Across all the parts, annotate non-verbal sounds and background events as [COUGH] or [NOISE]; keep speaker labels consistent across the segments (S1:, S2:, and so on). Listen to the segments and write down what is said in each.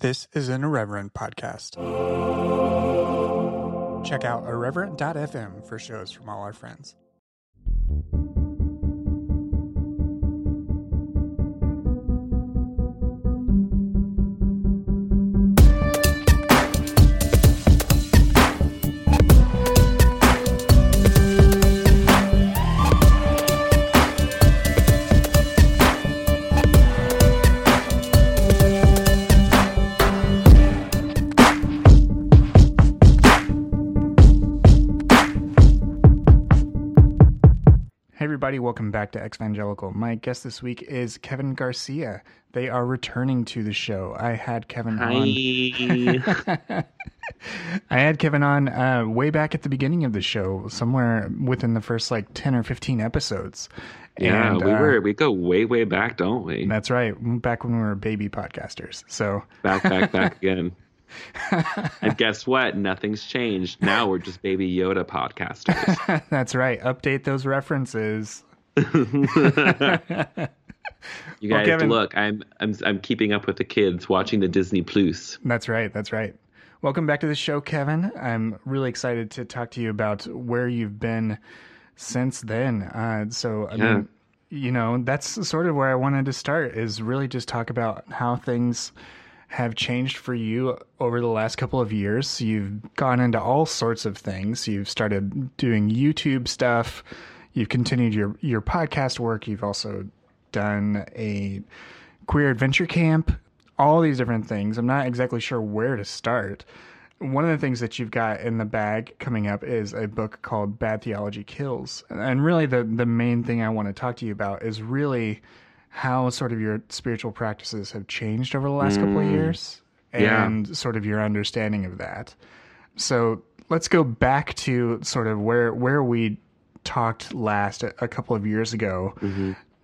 S1: This is an Irreverent podcast. Check out irreverent.fm for shows from all our friends. Everybody, welcome back to Exvangelical. My guest this week is Kevin Garcia. They are returning to the show. I had Kevin on. [LAUGHS] I had Kevin on uh, way back at the beginning of the show, somewhere within the first like 10 or 15 episodes.
S2: yeah,
S1: And,
S2: we
S1: uh,
S2: were we go way way back, don't we?
S1: That's right. Back when we were baby podcasters. So, [LAUGHS]
S2: Back back back again. and guess what? Nothing's changed. Now we're just baby Yoda podcasters. [LAUGHS]
S1: that's right. Update those references. [LAUGHS]
S2: You
S1: Well,
S2: guys,
S1: Kevin-
S2: look, I'm I'm I'm keeping up with the kids watching the Disney Plus.
S1: That's right. That's right. Welcome back to the show, Kevin. I'm really excited to talk to you about where you've been since then. Uh, so, I
S2: Yeah.
S1: mean, you know, that's sort of where I wanted to start is really just talk about how things have changed for you over the last couple of years. You've gone into all sorts of things. You've started doing YouTube stuff. You've continued your, your podcast work. You've also done a queer adventure camp, all these different things. I'm not exactly sure where to start. One of the things that you've got in the bag coming up is a book called Bad Theology Kills. And really the the main thing I want to talk to you about is really how sort of your spiritual practices have changed over the last couple of mm. years
S2: Yeah.
S1: and sort of your understanding of that. So, let's go back to sort of where where we talked last a, couple of years ago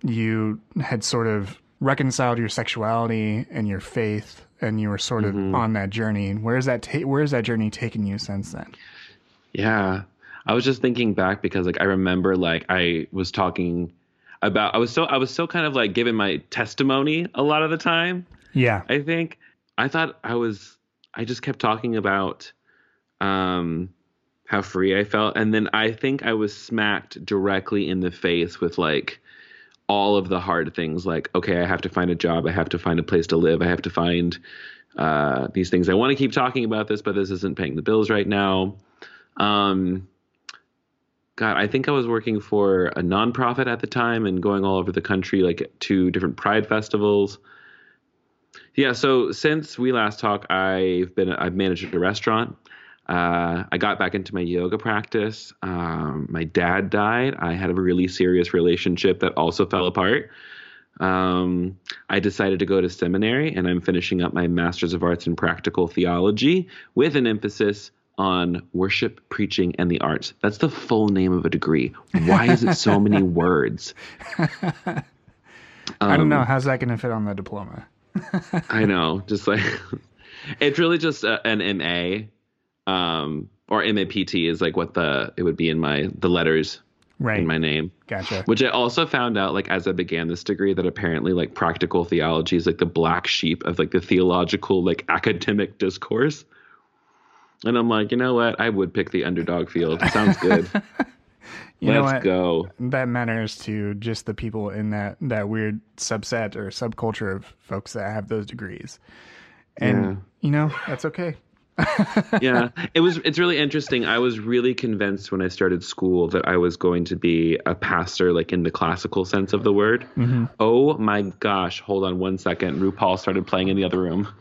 S1: you had sort of reconciled your sexuality and your faith and you were sort of on that journey. Where's that ta- where's that journey taken you since then?
S2: Yeah. I was just thinking back because like I remember like I was talking about I was so I was so kind of like giving my testimony a lot of the time.
S1: yeah.
S2: I think. I thought I was I just kept talking about um how free I felt and then I think I was smacked directly in the face with like all of the hard things like okay I have to find a job I have to find a place to live I have to find uh these things I want to keep talking about this but this isn't paying the bills right now um God, I think I was working for a nonprofit at the time and going all over the country, like to different pride festivals. Yeah, so since we last talked, I've been I've managed a restaurant. Uh, I got back into my yoga practice. Um, my dad died. I had a really serious relationship that also fell apart. Um, I decided to go to seminary, and I'm finishing up my Master's of Arts in Practical Theology with an emphasis on worship, preaching, and the arts. That's the full name of a degree. Why is it so many [LAUGHS] words?
S1: i don't
S2: Um,
S1: know how's that going to fit on the diploma
S2: I know, just like [LAUGHS] it's really just a, an MA, um, or MAPT is like what the it would be in my the letters
S1: right
S2: in my name.
S1: gotcha
S2: Which I also found out like as I began this degree that apparently like practical theology is like the black sheep of like the theological like academic discourse. And I'm like, you know what? I would pick the underdog field. Sounds good. [LAUGHS]
S1: you
S2: Let's
S1: what
S2: go.
S1: that matters to just the people in that that weird subset or subculture of folks that have those degrees and
S2: Yeah.
S1: you know that's okay
S2: yeah. [LAUGHS] It was it's really interesting. I was really convinced when i started school that i was going to be a pastor like in the classical sense of the word. Mm-hmm. Oh my gosh. Hold on one second. RuPaul started playing in the other room. [LAUGHS]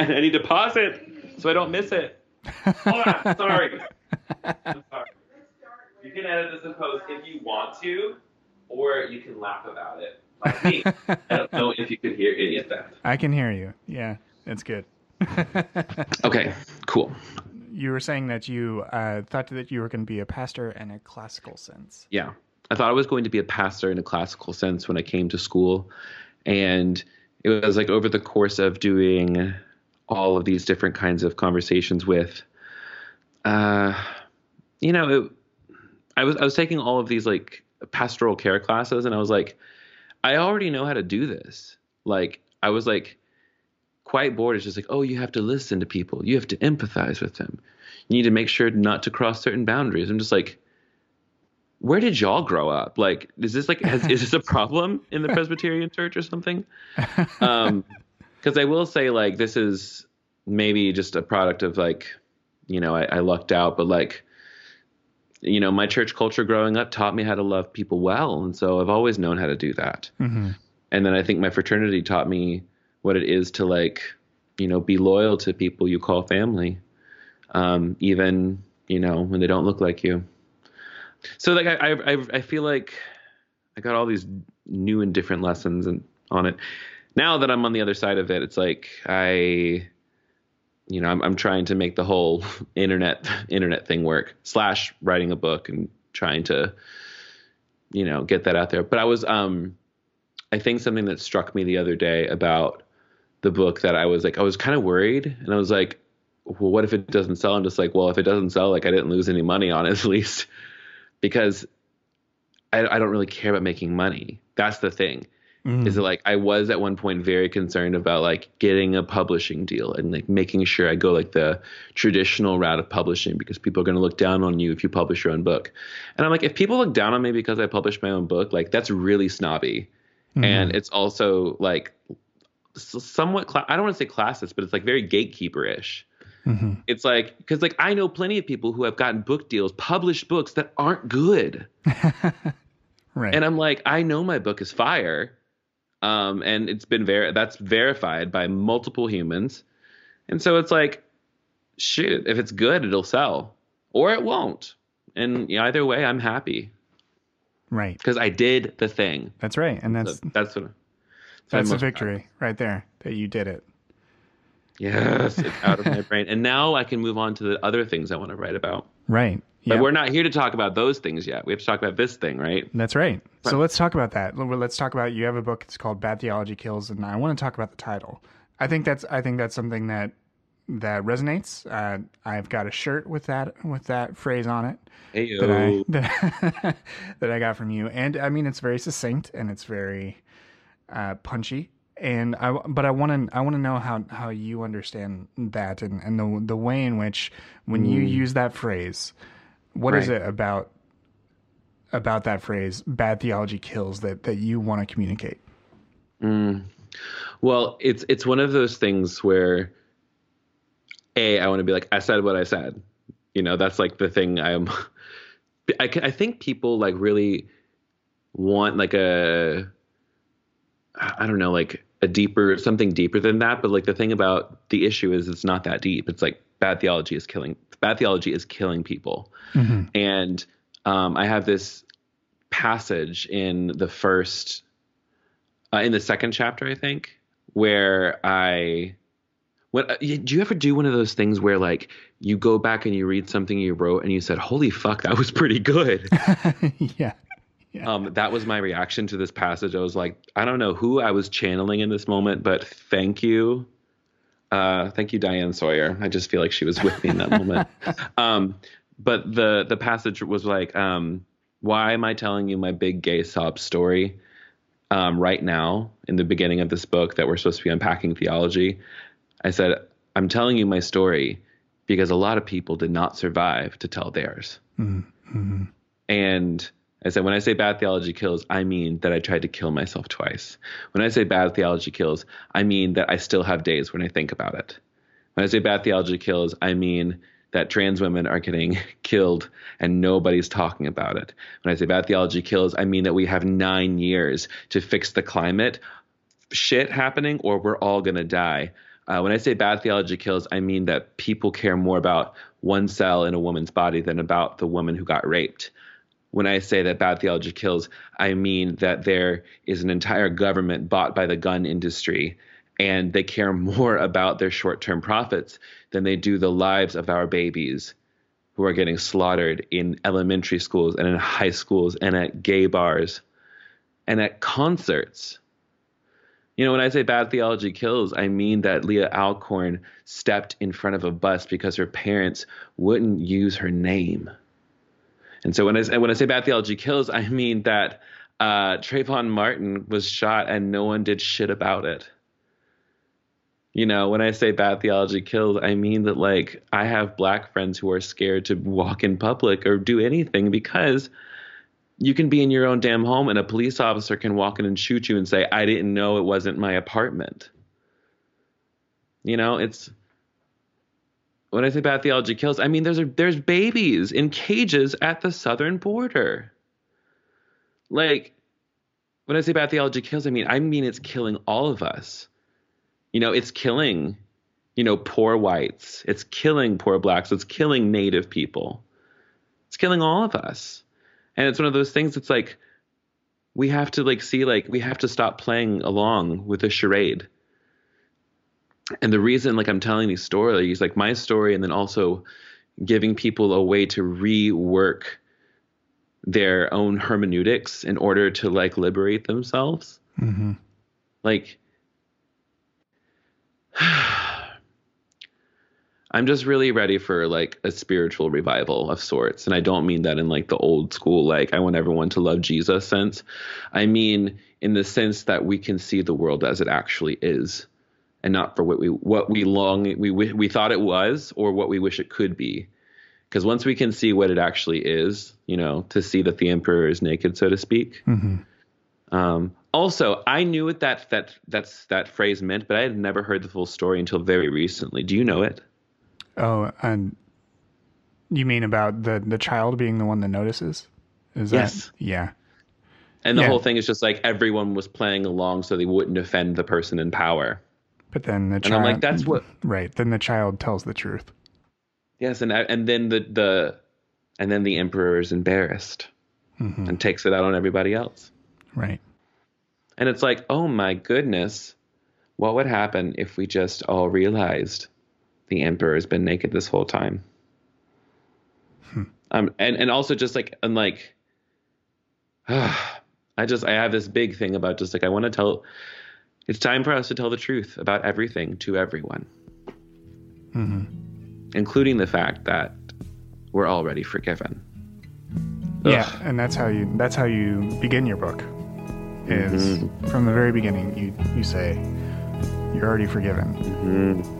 S2: And i need to pause it so i don't miss it. Hold on. [LAUGHS] Sorry. I'm sorry. You can edit this in post if you want to or you can laugh about it. Like me. I don't know if you could hear any of that.
S1: I can hear you. Yeah. It's good [LAUGHS]
S2: okay cool
S1: you were saying that you uh, thought that you were going to be a pastor in a classical sense.
S2: Yeah. I thought I was going to be a pastor in a classical sense when I came to school. And it was like over the course of doing all of these different kinds of conversations with, uh, you know, it, I was I was taking all of these like pastoral care classes, and I was like, I already know how to do this. Like I was like quiet board is just like, oh, you have to listen to people. You have to empathize with them. You need to make sure not to cross certain boundaries. I'm just like, where did y'all grow up? Like, is this like, has, is this a problem in the Presbyterian church or something? Um, [LAUGHS] cause I will say like, this is maybe just a product of like, you know, I, I lucked out, but like, you know, my church culture growing up taught me how to love people well. And so I've always known how to do that.
S1: Mm-hmm.
S2: And then I think my fraternity taught me what it is to like, you know, be loyal to people you call family, um, even, you know, when they don't look like you. So like, I, I, I feel like I got all these new and different lessons and on it. Now that I'm on the other side of it, it's like I, you know, I'm, I'm trying to make the whole [LAUGHS] internet internet thing work. Slash writing a book and trying to, you know, get that out there. But I was, um, I think something that struck me the other day about the book that I was like, I was kind of worried, and I was like, well, what if it doesn't sell? I'm just like, well, if it doesn't sell, like I didn't lose any money on it [LAUGHS] at least, because I, I don't really care about making money. That's the thing
S1: Mm.
S2: is that like I was at one point very concerned about like getting a publishing deal and like making sure I go like the traditional route of publishing because people are going to look down on you if you publish your own book. And I'm like, if people look down on me because I published my own book, like that's really snobby.
S1: Mhm.
S2: And it's also like somewhat, cla- I don't want to say classist, but it's like very gatekeeper ish.
S1: Mhm.
S2: It's like, because like I know plenty of people who have gotten book deals, published books that aren't good. [LAUGHS]
S1: right.
S2: And I'm like, I know my book is fire. Um, and it's been ver- that's verified by multiple humans. And so it's like, shoot, if it's good, it'll sell or it won't. And either way, I'm happy
S1: right.
S2: because I did the thing.
S1: That's right. And that's
S2: So that's what.
S1: That's a
S2: most
S1: victory right there that you did it.
S2: Yes, it's [LAUGHS] out of my brain. And now I can move on to the other things I want to write about.
S1: Right.
S2: But
S1: Yeah.
S2: we're not here to talk about those things yet. We have to talk about this thing, right?
S1: That's right. So let's talk about that. Let's talk about you have a book. It's called Bad Theology Kills, and I want to talk about the title. I think that's I think that's something that that resonates. Uh, I've got a shirt with that with that phrase on it
S2: Hey,
S1: that I that, [LAUGHS] that I got from you, and I mean it's very succinct and it's very uh, punchy. And I but I want to I want to know how how you understand that and and the the way in which when you use that phrase, what is
S2: Right.
S1: it about about that phrase bad theology kills that that you want to communicate
S2: Well, it's it's one of those things where a I want to be like I said what I said. You know, that's like the thing I'm. [LAUGHS] I I think people like really want like a I don't know like a deeper something deeper than that. But like the thing about the issue is it's not that deep. It's like bad theology is killing bad theology is killing people. And um, I have this passage in the first, uh, in the second chapter, I think, where I, what uh, do you ever do one of those things where like you go back and you read something you wrote and you said, "Holy fuck, that was pretty good." [LAUGHS]
S1: yeah
S2: um, that was my reaction to this passage. I was like, I don't know who I was channeling in this moment, but thank you. Uh, thank you, Diane Sawyer. I just feel like she was with me in that moment. [LAUGHS] Um, but the the passage was like, um, why am I telling you my big gay sob story um, right now in the beginning of this book that we're supposed to be unpacking theology? I said, I'm telling you my story because a lot of people did not survive to tell theirs. And I said, when I say bad theology kills, I mean that I tried to kill myself twice. When I say bad theology kills, I mean that I still have days when I think about it. When I say bad theology kills, I mean that trans women are getting [LAUGHS] killed and nobody's talking about it. When I say bad theology kills, I mean that we have nine years to fix the climate shit happening or we're all going to die. Uh, when I say bad theology kills, I mean that people care more about one cell in a woman's body than about the woman who got raped. When I say that bad theology kills, I mean that there is an entire government bought by the gun industry and they care [LAUGHS] more about their short term profits than they do the lives of our babies who are getting slaughtered in elementary schools and in high schools and at gay bars and at concerts. You know, when I say bad theology kills, I mean that Leelah Alcorn stepped in front of a bus because her parents wouldn't use her name. And so when I when I say bad theology kills, I mean that uh, Trayvon Martin was shot and no one did shit about it. you know, when I say bad theology kills, I mean that like I have black friends who are scared to walk in public or do anything because you can be in your own damn home and a police officer can walk in and shoot you and say, I didn't know it wasn't my apartment. You know, it's when I say bad theology kills, I mean there's a, there's babies in cages at the southern border. Like when I say bad theology kills, I mean I mean it's killing all of us. You know, it's killing, you know, poor whites. It's killing poor blacks. It's killing native people. It's killing all of us. And it's one of those things that's like we have to like see like we have to stop playing along with a charade. And the reason like I'm telling these stories, like my story and then also giving people a way to rework their own hermeneutics in order to like liberate themselves.
S1: Mm-hmm.
S2: Like [SIGHS] I'm just really ready for like a spiritual revival of sorts. And I don't mean that in like the old school, like I want everyone to love Jesus sense. I mean in the sense that we can see the world as it actually is and not for what we what we long we we thought it was or what we wish it could be. Because once we can see what it actually is, you know, to see that the emperor is naked, so to speak.
S1: Mm-hmm.
S2: Um, also, I knew what that that that's that phrase meant, but I had never heard the full story until very recently. Do you know it?
S1: Oh, and you mean about the the child being the one that notices? Is
S2: Yes.
S1: that yeah.
S2: And the
S1: Yeah.
S2: whole thing is just like everyone was playing along so they wouldn't offend the person in power.
S1: But then the
S2: And
S1: child
S2: I'm like, that's what.
S1: right, then the child tells the truth.
S2: Yes, and and then the the and then the emperor is embarrassed
S1: Mhm.
S2: and takes it out on everybody else.
S1: Right.
S2: And it's like, oh my goodness, what would happen if we just all realized the emperor has been naked this whole time? Um, and and also just like and like, [SIGHS] I just I have this big thing about just like I want to tell. It's time for us to tell the truth about everything to everyone,
S1: hmm
S2: including the fact that we're already forgiven.
S1: Yeah, and that's how you that's how you begin your book. Is
S2: Mm-hmm.
S1: from the very beginning you you say you're already forgiven.
S2: Mhm.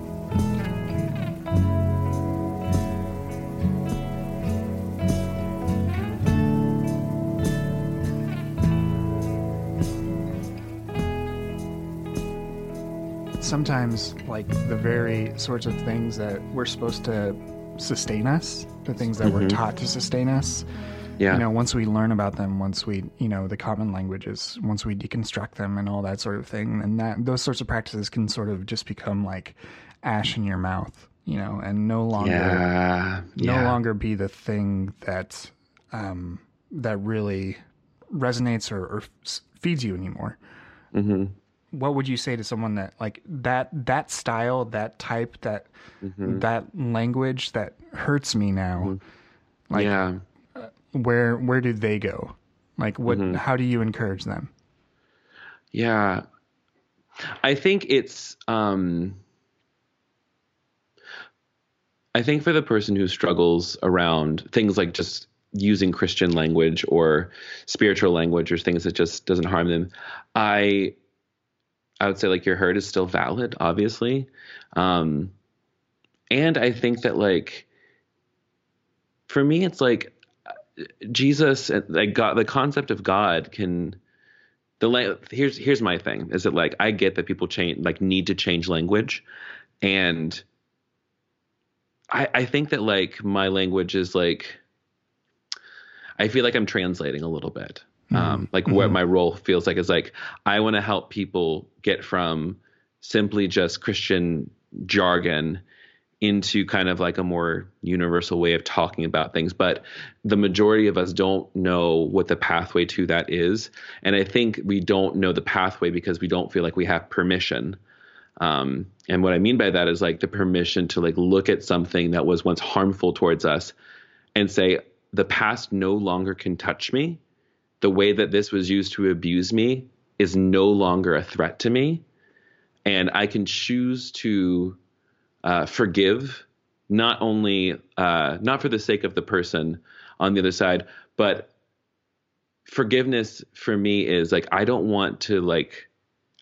S1: Sometimes like the very sorts of things that we're supposed to sustain us, the things that we're
S2: Mhm.
S1: taught to sustain us,
S2: Yeah.
S1: you know, once we learn about them, once we, you know, the common languages, once we deconstruct them and all that sort of thing, and that those sorts of practices can sort of just become like ash in your mouth, you know, and no longer
S2: yeah.
S1: no
S2: yeah.
S1: longer be the thing that um, that really resonates or, or feeds you anymore.
S2: hmm
S1: What would you say to someone that like that that style, that type, that
S2: Mm-hmm.
S1: that language that hurts me now? Like
S2: yeah.
S1: where where do they go? Like what?
S2: Mm-hmm.
S1: How do you encourage them?
S2: Yeah. I think it's um I think for the person who struggles around things like just using Christian language or spiritual language or things that just doesn't harm them, I I would say like your hurt is still valid, obviously. Um and I think that like for me it's like Jesus like God the concept of God can the la- here's here's my thing is that like I get that people change like need to change language and I I think that like my language is like I feel like I'm translating a little bit. Um like what my role feels like is like I want to help people get from simply just Christian jargon into kind of like a more universal way of talking about things. But the majority of us don't know what the pathway to that is. And i think we don't know the pathway because we don't feel like we have permission. Um, and what i mean by that is like the permission to like look at something that was once harmful towards us and say the past no longer can touch me the way that this was used to abuse me is no longer a threat to me and i can choose to uh, forgive, not only uh, not for the sake of the person on the other side, but forgiveness for me is like I don't want to like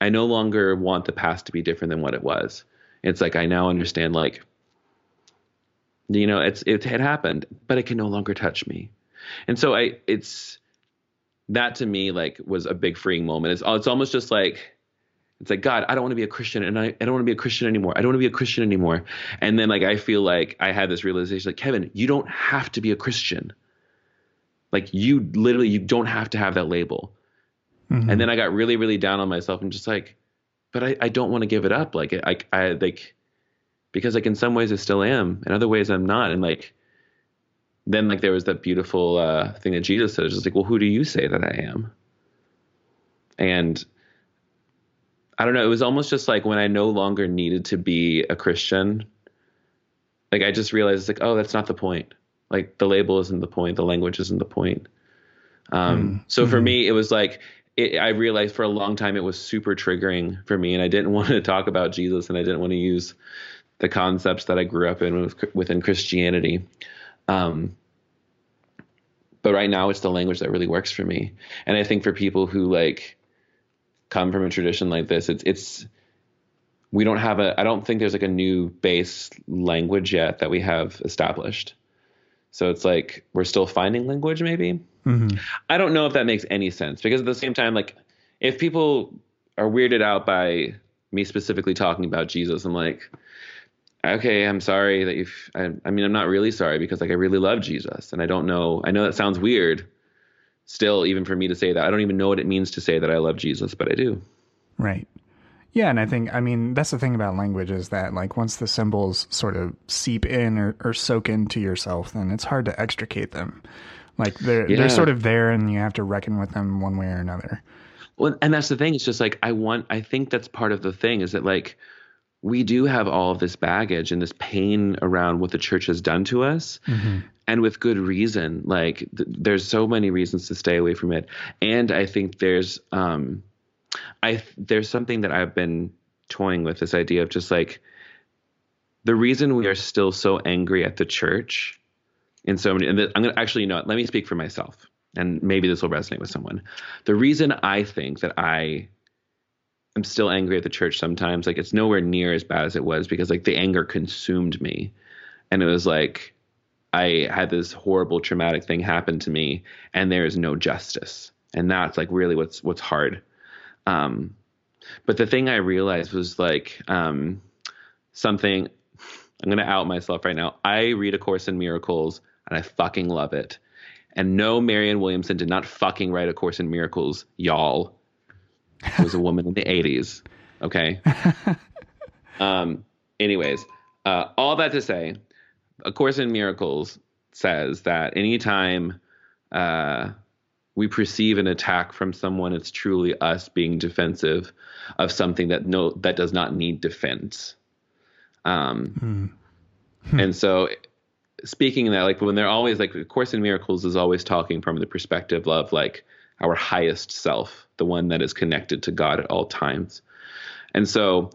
S2: I no longer want the past to be different than what it was. It's like I now understand like you know, it's it had happened, but it can no longer touch me. And so I it's that to me like was a big freeing moment. It's it's almost just like it's like God, I don't want to be a Christian, and I, I don't want to be a Christian anymore. I don't want to be a Christian anymore. And then like I feel like I had this realization, like Kevin, you don't have to be a Christian. Like you literally, you don't have to have that label. Mm-hmm. And then I got really, really down on myself and just like, but I, I don't want to give it up. Like I, I like because like in some ways I still am, in other ways I'm not. And like then like there was that beautiful uh, thing that Jesus said, just like, well, who do you say that I am? And I don't know. It was almost just like when I no longer needed to be a Christian. Like I just realized, like, oh, that's not the point. Like the label isn't the point. The language isn't the point. Um, mm. So mm-hmm. for me, it was like it, I realized for a long time it was super triggering for me, and I didn't [LAUGHS] want to talk about Jesus, and I didn't want to use the concepts that I grew up in with, within Christianity. Um, but right now, it's the language that really works for me, and I think for people who like come from a tradition like this, it's it's we don't have a I don't think there's like a new base language yet that we have established. So it's like we're still finding language maybe. Mm-hmm. I don't know if that makes any sense because at the same time like if people are weirded out by me specifically talking about Jesus, I'm like okay, I'm sorry that you've I, I mean I'm not really sorry because like I really love Jesus and I don't know I know that sounds weird still even for me to say that. I don't even know what it means to say that I love Jesus, but I do.
S1: Right. Yeah, and I think I mean that's the thing about language is that like once the symbols sort of seep in or, or soak into yourself, then it's hard to extricate them. Like they're yeah. they're sort of there, and you have to reckon with them one way or another.
S2: Well, and that's the thing. It's just like I want. I think that's part of the thing is that like we do have all of this baggage and this pain around what the church has done to us. Mm-hmm and with good reason. Like th- there's so many reasons to stay away from it, and I think there's um, I there's something that I've been toying with this idea of just like the reason we are still so angry at the church in so many. And I'm gonna actually, you know, let me speak for myself, and maybe this will resonate with someone. The reason I think that I am still angry at the church sometimes, like it's nowhere near as bad as it was because like the anger consumed me, and it was like I had this horrible traumatic thing happen to me and there is no justice. And that's like really what's what's hard. Um, but the thing I realized was like um, something I'm going to out myself right now. I read A Course in Miracles and I fucking love it. And no, Marianne Williamson did not fucking write A Course in Miracles, y'all. It was a woman in the 80s. Okay. [LAUGHS] um, anyways, uh, all that to say, a Course in Miracles says that anytime uh, we perceive an attack from someone, it's truly us being defensive of something that no that does not need defense. Um, mm. and so, speaking of that, like when they're always like, A Course in Miracles is always talking from the perspective of like our highest self, the one that is connected to God at all times. And so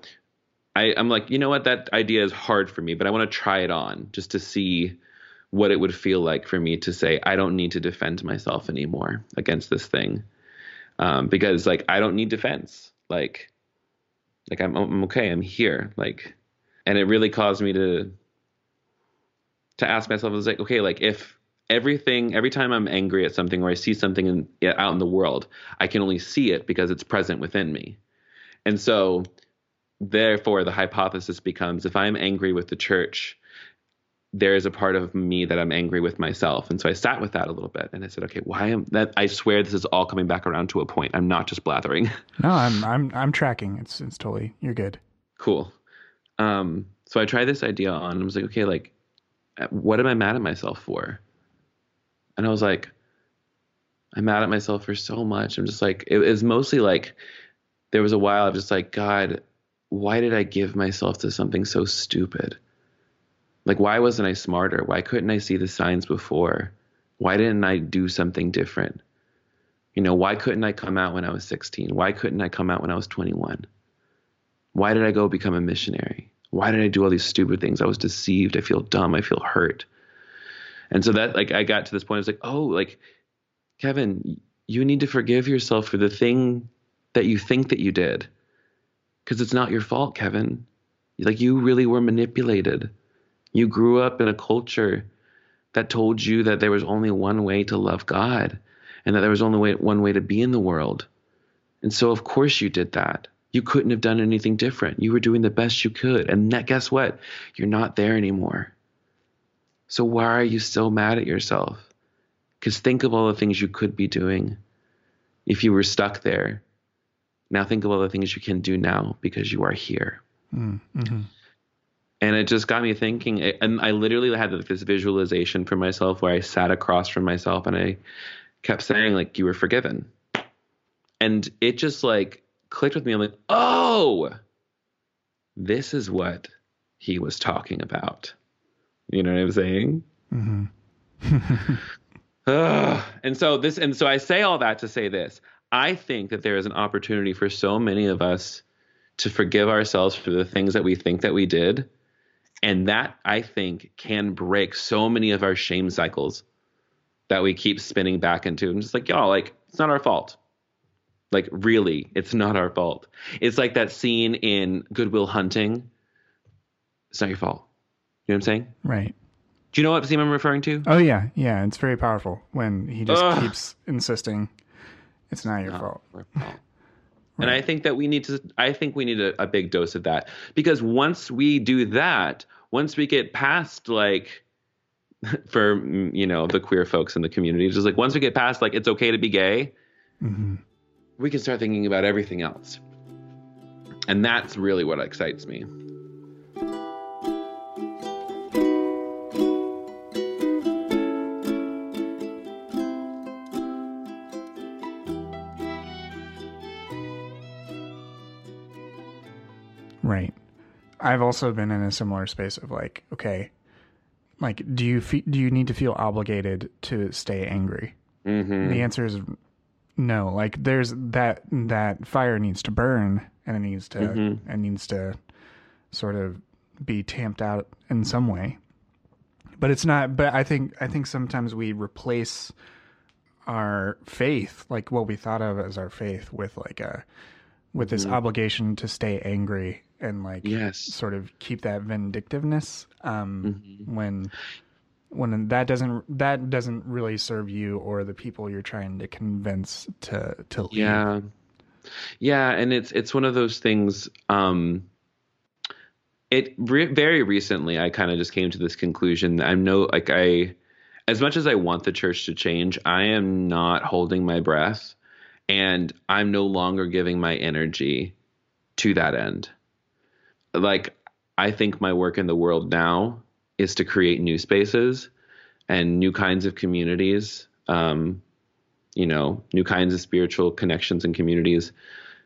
S2: I, I'm like, you know what, that idea is hard for me, but I want to try it on just to see what it would feel like for me to say, I don't need to defend myself anymore against this thing. Um, because like I don't need defense. Like like I'm I'm okay, I'm here. Like and it really caused me to to ask myself, I was like, okay, like if everything every time I'm angry at something or I see something in, out in the world, I can only see it because it's present within me. And so therefore the hypothesis becomes if i'm angry with the church there is a part of me that i'm angry with myself. And so i sat with that a little bit and i said okay why am that i swear this is all coming back around to a point. I'm not just blathering. [LAUGHS]
S1: No i'm i'm i'm tracking. It's it's totally you're good.
S2: Cool. Um so i tried this idea on and I was like okay like what am i mad at myself for and i was like i'm mad at myself for so much i'm just like it was mostly like there was a while i was just like god why did I give myself to something so stupid? Like, why wasn't I smarter? Why couldn't I see the signs before? Why didn't I do something different? You know, why couldn't I come out when I was 16? Why couldn't I come out when I was 21? Why did I go become a missionary? Why did I do all these stupid things? I was deceived. I feel dumb. I feel hurt. And so that, like, I got to this point. I was like, oh, like, Kevin, you need to forgive yourself for the thing that you think that you did because it's not your fault, Kevin. Like you really were manipulated. You grew up in a culture that told you that there was only one way to love God and that there was only way, one way to be in the world. And so, of course, you did that. You couldn't have done anything different. You were doing the best you could. And that, guess what? You're not there anymore. So, why are you still mad at yourself? Because think of all the things you could be doing if you were stuck there. Now, think of all the things you can do now because you are here. Mm-hmm. And it just got me thinking. And I literally had this visualization for myself where I sat across from myself and I kept saying, like, you were forgiven. And it just like clicked with me. I'm like, oh, this is what he was talking about. You know what I'm saying? Mm-hmm. [LAUGHS] and so this, and so I say all that to say this. I think that there is an opportunity for so many of us to forgive ourselves for the things that we think that we did. And that I think can break so many of our shame cycles that we keep spinning back into. And just like, y'all, like, it's not our fault. Like, really, it's not our fault. It's like that scene in Good Will Hunting. It's not your fault. Know what I'm saying?
S1: Right.
S2: Do you know what scene I'm referring to?
S1: Oh yeah, yeah. It's very powerful when he just Ugh. keeps insisting it's not your fault. fault. [LAUGHS]
S2: And I think that we need to. I think we need a, a big dose of that because once we do that, once we get past like [LAUGHS] for you know the queer folks in the community, just like once we get past like it's okay to be gay, mm-hmm. we can start thinking about everything else, and that's really what excites me.
S1: I've also been in a similar space of like, okay, like, do you fe- do you need to feel obligated to stay angry? Mm-hmm. The answer is no. Like, there's that that fire needs to burn, and it needs to mm-hmm. it needs to sort of be tamped out in some way. But it's not. But I think I think sometimes we replace our faith, like what we thought of as our faith, with like a with this mm-hmm. obligation to stay angry and like
S2: yes.
S1: sort of keep that vindictiveness um, mm-hmm. when when that doesn't that doesn't really serve you or the people you're trying to convince to to leave.
S2: Yeah. Yeah, and it's it's one of those things um it re- very recently I kind of just came to this conclusion I'm no like I as much as I want the church to change, I am not holding my breath and I'm no longer giving my energy to that end like I think my work in the world now is to create new spaces and new kinds of communities, um, you know, new kinds of spiritual connections and communities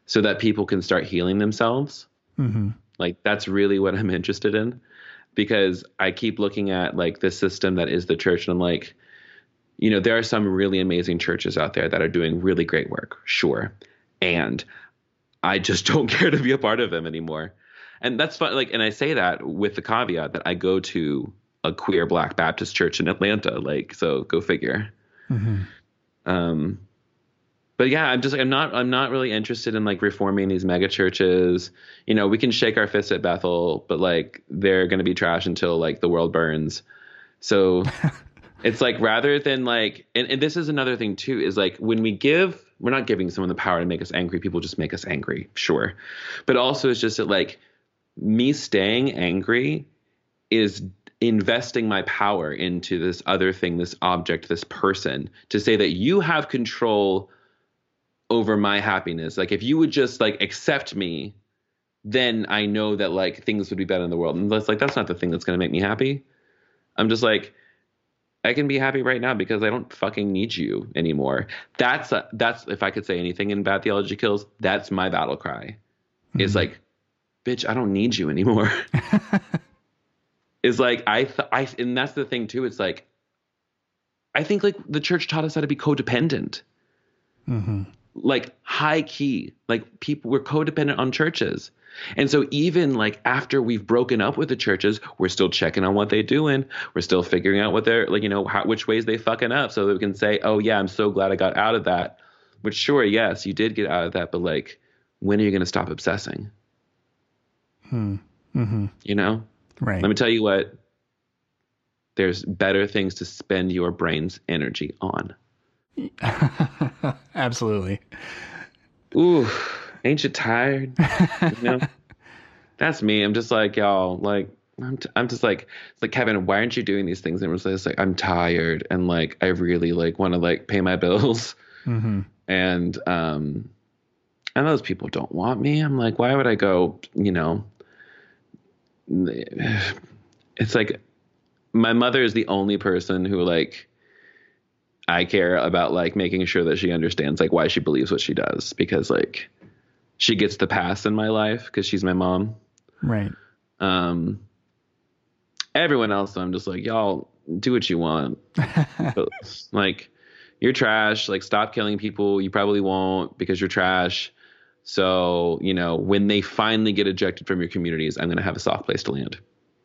S2: so that people can start healing themselves. Mm-hmm. Like that's really what I'm [LAUGHS] interested in because I keep looking at like the system that is the church and I'm like, you know, there are some really amazing churches out there that are doing really great work, sure. And I just [LAUGHS] don't care to be a part of them anymore and that's fun. Like, and I say that with the caveat that I go to a queer Black Baptist church in Atlanta. Like, so go figure. Mm-hmm. Um, but yeah, I'm just like I'm not I'm not really interested in like reforming these mega churches. You know, we can shake our fists at Bethel, but like they're gonna be trash until like the world burns. So [LAUGHS] it's like rather than like and, and this is another thing too, is like when we give we're not giving someone the power to make us angry, people just make us angry, sure. But also it's just that like me staying angry is investing my power into this other thing, this object, this person, to say that you have control over my happiness. Like if you would just like accept me, then I know that like things would be better in the world. And that's like that's not the thing that's gonna make me happy. I'm just like I can be happy right now because I don't fucking need you anymore. That's a, that's if I could say anything in bad theology kills, that's my battle cry. Mm-hmm. Is like bitch, I don't need you anymore. [LAUGHS] is like I th- I and that's the thing too. It's like I think like the church taught us how to be codependent. Mm-hmm. Like high key, like people we're codependent on churches. And so even like after we've broken up with the churches, we're still checking on what they're doing. We're still figuring out what they're like, you know, how, which ways they fucking up, so that we can say, "Oh yeah, I'm so glad I got out of that." Which sure, yes, you did get out of that, but like, when are you going to stop obsessing?
S1: Hmm. Mm-hmm.
S2: You know,
S1: Right.
S2: let me tell you what. There's better things to spend your brain's energy on. [LAUGHS]
S1: Absolutely.
S2: Ooh, ain't you tired? You know, [LAUGHS] that's me. I'm just like y'all. Like I'm, t- I'm just like like Kevin. Why aren't you doing these things? And it's just like I'm tired and like I really like want to like pay my bills. [LAUGHS]
S1: Mm-hmm.
S2: And um, and those people don't want me. I'm like, why would I go? You know, it's like my mother is the only person who like I care about like making sure that she understands like why she believes what she does because like she gets the pass in my life because she's my mom.
S1: Right.
S2: Um, everyone else, I'm just like y'all do what you want. [LAUGHS] Like you're trash. Like stop killing people. You probably won't because you're trash. So you know when they finally get ejected from your communities, I'm gonna have a soft place to land.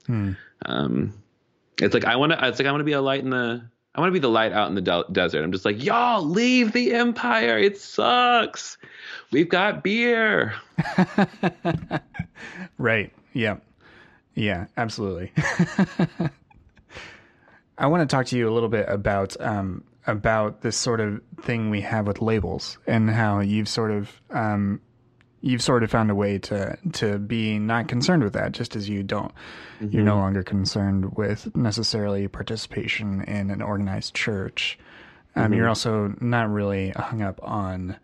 S1: Hmm.
S2: Um, it's like I want to. It's like I want to be a light in the. I want to be the light out in the de- desert. I'm just like, y'all leave the empire. It sucks. We've got beer. [LAUGHS]
S1: Right. Yeah. Yeah, absolutely. [LAUGHS] I want to talk to you a little bit about um, about this sort of thing we have with labels and how you've sort of um, you've sort of found a way to to be not concerned with that, just as you don't. You're no longer concerned with necessarily participation in an organized church. Um, You're also not really hung up on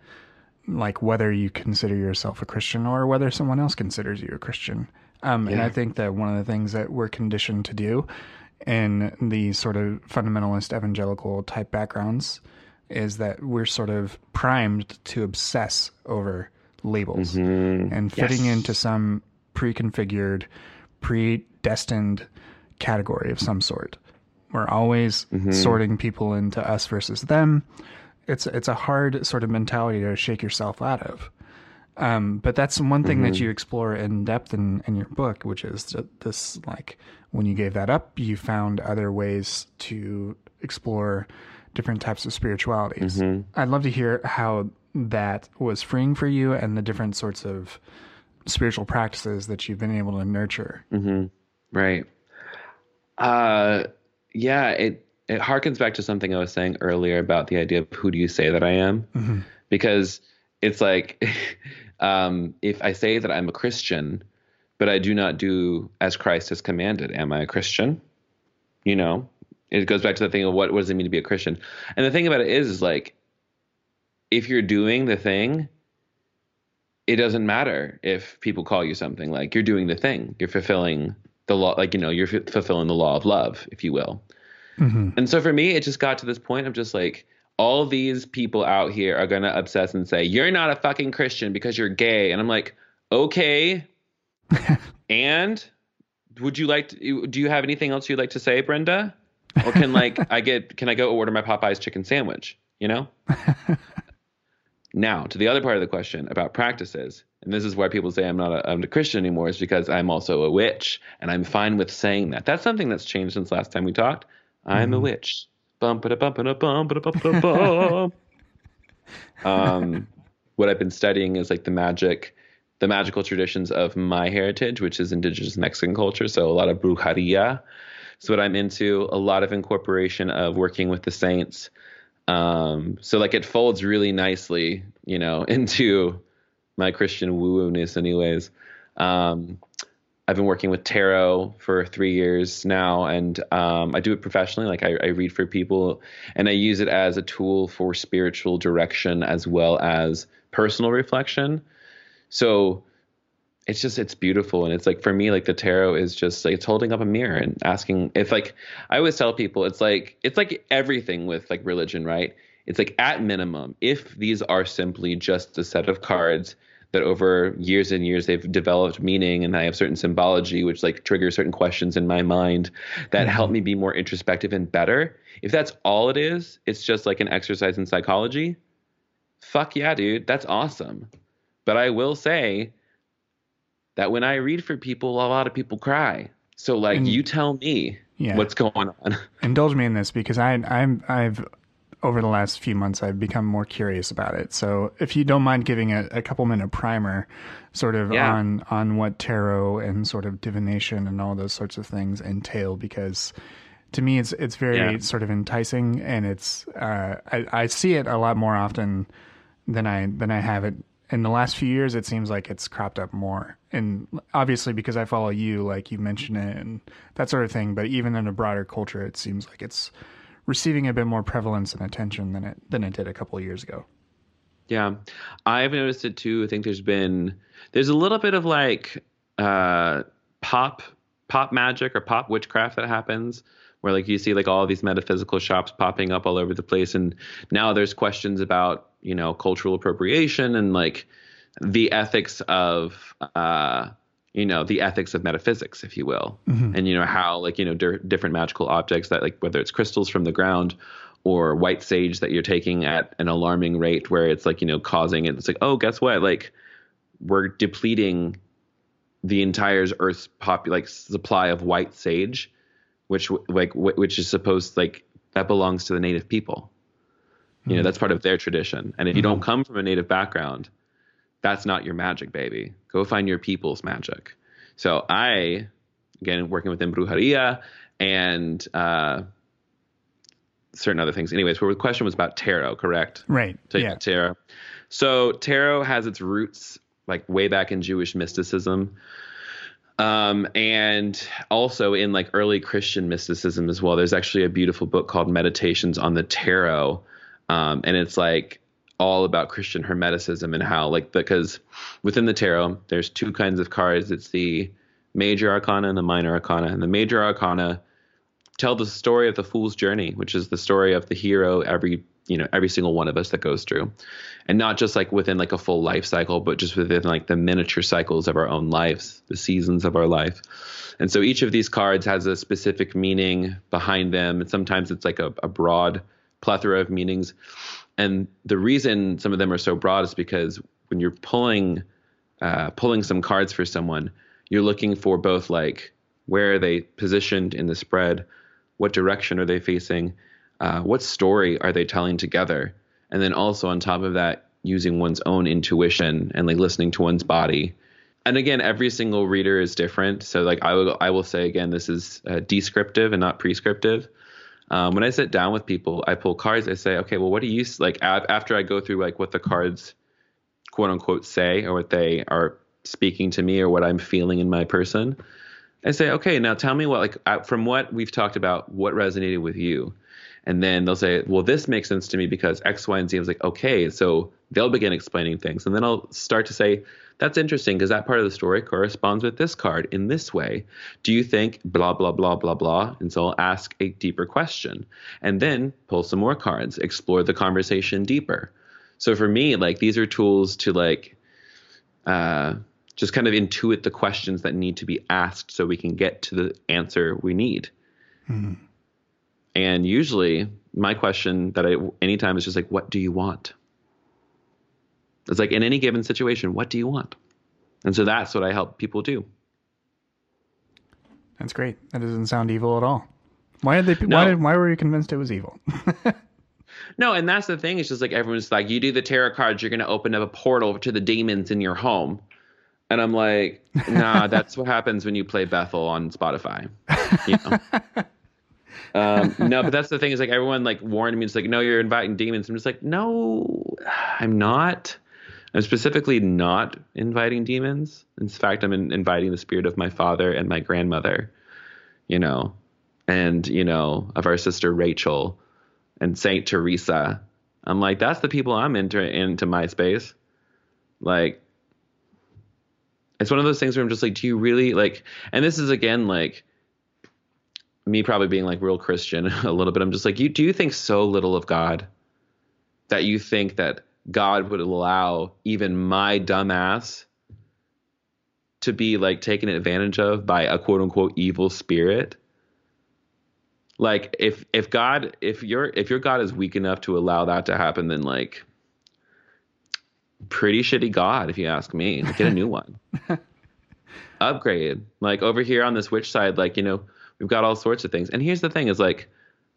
S1: like whether you consider yourself a Christian or whether someone else considers you a Christian. Um, And I think that one of the things that we're conditioned to do in the sort of fundamentalist evangelical type backgrounds is that we're sort of primed to obsess over labels mm-hmm. and fitting
S2: Yes.
S1: into some pre-configured, predestined category of some sort. We're always mm-hmm. sorting people into us versus them. It's it's a hard sort of mentality to shake yourself out of. Um, but that's one thing that mm-hmm. you explore in depth in, in your book, which is that this like when you gave that up, you found other ways to explore different types of spiritualities. I'd love to hear how that was freeing for you and the different sorts of spiritual practices that you've been able to nurture.
S2: Right. Uh, yeah. It it harkens back to something I was saying earlier about the idea of who do you say that I am, because it's like [LAUGHS] um, if I say that I'm a Christian, but I do not do as Christ has commanded, am I a Christian? You know, it goes back to the thing of what, what does it mean to be a Christian? And the thing about it is, is like, if you're doing the thing, it doesn't matter if people call you something like you're doing the thing, you're fulfilling the law, like, you know, you're f- fulfilling the law of love, if you will. Mm-hmm. And so for me, it just got to this point of just like, all these people out here are going to obsess and say, you're not a fucking Christian because you're gay. And I'm like, okay. [LAUGHS] and would you like to, do you have anything else you'd like to say, Brenda? Or can like I get can I go order my Popeyes chicken sandwich? You know? [LAUGHS] now to the other part of the question about practices, and this is why people say I'm not a, I'm a Christian anymore, is because I'm also a witch, and I'm fine with saying that. That's something that's changed since last time we talked. I'm a witch. Bum ba da bum ba da bum ba da bum ba bum. [LAUGHS] Um, what I've been studying is like the magic, the magical traditions of my heritage, which is indigenous Mexican culture. So a lot of brujeria. So what I'm into, a lot of incorporation of working with the saints. Um, so like it folds really nicely, you know, [LAUGHS] into my Christian woo-woo-ness anyways. Um, I've been working with tarot for three years now, and um, I do it professionally. Like I, I read for people, and I use it as a tool for spiritual direction as well as personal reflection. So it's just it's beautiful, and it's like for me, like the tarot is just like it's holding up a mirror and asking if like I always tell people it's like it's like everything with like religion, right? It's like at minimum, if these are simply just a set of cards that over years and years they've developed meaning and I have certain symbology which like triggers certain questions in my mind that mm-hmm. help me be more introspective and better. If that's all it is, it's just like an exercise in psychology. Fuck yeah, dude, that's awesome. But I will say that when I read for people, a lot of people cry. So like
S1: And-
S2: you tell me
S1: Yeah.
S2: what's going on. [LAUGHS]
S1: Indulge me in this because I I'm I've over the last few months, I've become more curious about it. So, if you don't mind giving a, a couple minute primer, sort of
S2: Yeah.
S1: on on what tarot and sort of divination and all those sorts of things entail, because to me, it's it's very
S2: Yeah.
S1: sort of enticing, and it's uh, I, I see it a lot more often than I than I have it in the last few years. It seems like it's cropped up more, and obviously because I follow you, like you mentioned it and that sort of thing. But even in a broader culture, it seems like it's receiving a bit more prevalence and attention than it than it did a couple of years ago.
S2: Yeah, I've noticed it too. I think there's been there's a little bit of like uh, pop pop magic or pop witchcraft that happens where like you see like all these metaphysical shops popping up all over the place and now there's questions about you know cultural appropriation and like the ethics of uh you know the ethics of metaphysics if you will. And you know how like you know di- different magical objects that like whether it's crystals from the ground or white sage that you're taking at an alarming rate where it's like you know causing it it's like oh guess what? Like we're depleting the entire earth's pop like supply of white sage which like wh- which is supposed like that belongs to the native people you know that's part of their tradition and if you don't come from a native background that's not your magic baby go find your people's magic so i again working within brujeria and uh certain other things anyways where the question was about tarot correct
S1: Right.
S2: to
S1: yeah.
S2: tarot. So tarot has its roots like way back in Jewish mysticism. Um, and also in like early Christian mysticism as well. There's actually a beautiful book called Meditations on the Tarot. Um, and it's like all about Christian hermeticism and how like because within the tarot there's two kinds of cards. It's the major arcana and the minor arcana. And the major arcana tell the story of the fool's journey, which is the story of the hero every you know every single one of us that goes through, and not just like within like a full life cycle, but just within like the miniature cycles of our own lives, the seasons of our life. And so each of these cards has a specific meaning behind them, and sometimes it's like a, a broad plethora of meanings. And the reason some of them are so broad is because when you're pulling uh, pulling some cards for someone, you're looking for both like where are they positioned in the spread, what direction are they facing, uh, what story are they telling together, and then also on top of that, using one's own intuition and like listening to one's body. And again, every single reader is different. So like I will I will say again, this is uh, descriptive and not prescriptive. Um, when I sit down with people, I pull cards. I say, okay, well, what do you like? a- After I go through like what the cards, quote unquote, say or what they are speaking to me or what I'm feeling in my person, I say, okay, now tell me what like uh, from what we've talked about, what resonated with you, and then they'll say, well, this makes sense to me because X, Y, and Z. I was like, okay, so they'll begin explaining things, and then I'll start to say, that's interesting because that part of the story corresponds with this card in this way. Do you think blah blah blah blah blah? And so I'll ask a deeper question, and then pull some more cards, explore the conversation deeper. So for me, like these are tools to like uh, just kind of intuit the questions that need to be asked so we can get to the answer we need. And usually, my question that I anytime is just like, "What do you want?" It's like in any given situation, what do you want? And so that's what I help people do.
S1: That's great. That doesn't sound evil at all. Why did they?
S2: No.
S1: Why did? Why were you convinced it was evil? [LAUGHS]
S2: No, and that's the thing. It's just like everyone's like, you do the tarot cards, you're going to open up a portal to the demons in your home. And I'm like, nah, [LAUGHS] that's what happens when you play Bethel on Spotify. You know? um, no, but that's the thing is like everyone like warned me. It's like, no, you're inviting demons. I'm just like, no, I'm not. I'm specifically not inviting demons. In fact, I'm in, inviting the spirit of my father and my grandmother, you know, and, you know, of our sister Rachel and Saint Teresa. I'm like, that's the people I'm into into my space. Like, it's one of those things where I'm just like, do you really like? And this is again like me probably being like real Christian [LAUGHS] a little bit. I'm just like, you do you think so little of God that you think that God would allow even my dumbass to be like taken advantage of by a quote unquote evil spirit? like if if god if your if your god is weak enough to allow that to happen then like pretty shitty god if you ask me. Get a new one. [LAUGHS] Upgrade. Like over here on this witch side like you know we've got all sorts of things. And here's the thing is like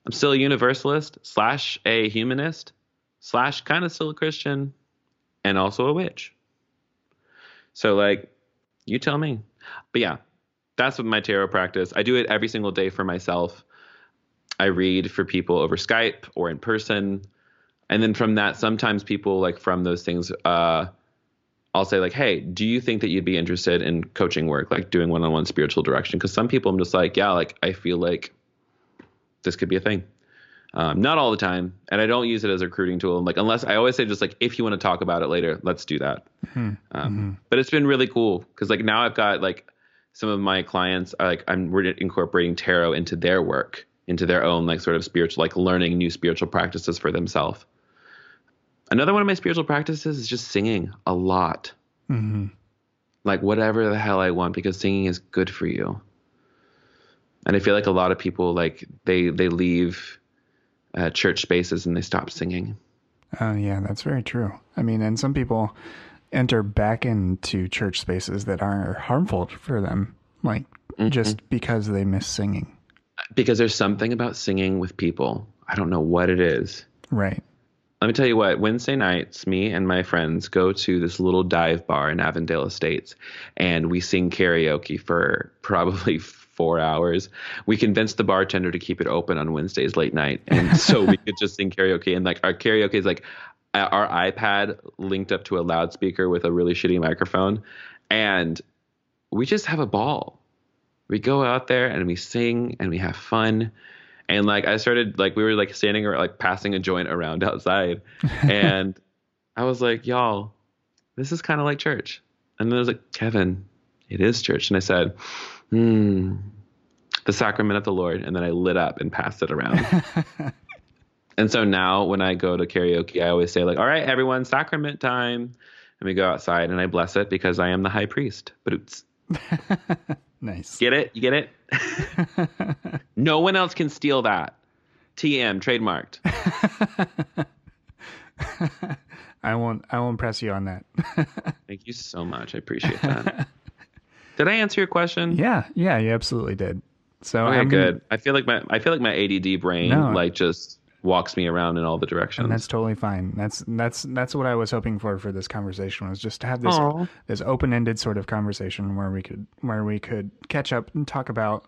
S2: I'm still a universalist slash a humanist slash kind of still a Christian and also a witch. So like, you tell me. But yeah, that's what my tarot practice. I do it every single day for myself. I read for people over Skype or in person. And then from that, sometimes people like from those things, uh, I'll say like, hey, do you think that you'd be interested in coaching work, like doing one-on-one spiritual direction? Because some people, I'm just like, yeah, like I feel like this could be a thing. Um, not all the time, and I don't use it as a recruiting tool. Like unless I always say just like if you want to talk about it later, let's do that. Mm-hmm. Um, mm-hmm. But it's been really cool because like now I've got like some of my clients are like I'm we're incorporating tarot into their work, into their own like sort of spiritual like learning new spiritual practices for themselves. Another one of my spiritual practices is just singing a lot. Mm-hmm. Like whatever the hell I want because singing is good for you. And I feel like a lot of people like they they leave uh, church spaces and they stop singing.
S1: Uh, yeah, that's very true. I mean, and some people enter back into church spaces that are harmful for them, like mm-hmm. just because they miss singing.
S2: Because there's something about singing with people. I don't know what it is.
S1: Right.
S2: Let me tell you what, Wednesday nights, me and my friends go to this little dive bar in Avondale Estates and we sing karaoke for probably four hours. We convinced the bartender to keep it open on Wednesdays late night, and so we could just sing karaoke. And like our karaoke is like uh, our iPad linked up to a loudspeaker with a really shitty microphone, and we just have a ball. We go out there and we sing and we have fun. And like I started like we were like standing or like passing a joint around outside, and I was like, y'all, this is kind of like church. And then I was like, Kevin, it is church. And I said, hmm, the sacrament of the Lord. And then I lit up and passed it around. [LAUGHS] and so now when I go to karaoke, I always say, like, all right, everyone, sacrament time. And we go outside and I bless it because I am the high priest. But it's [LAUGHS]
S1: nice.
S2: Get it? You get it? [LAUGHS] no one else can steal that. TM trademarked.
S1: I won't I won't press you on that.
S2: Thank you so much. I appreciate that. Did I answer your question?
S1: Yeah, yeah, you absolutely did. So
S2: okay, good. I feel like my I feel like my ADD brain no, like just walks me around in all the directions.
S1: And that's totally fine. That's that's that's what I was hoping for for this conversation was just to have this Aww. this open ended sort of conversation where we could where we could catch up and talk about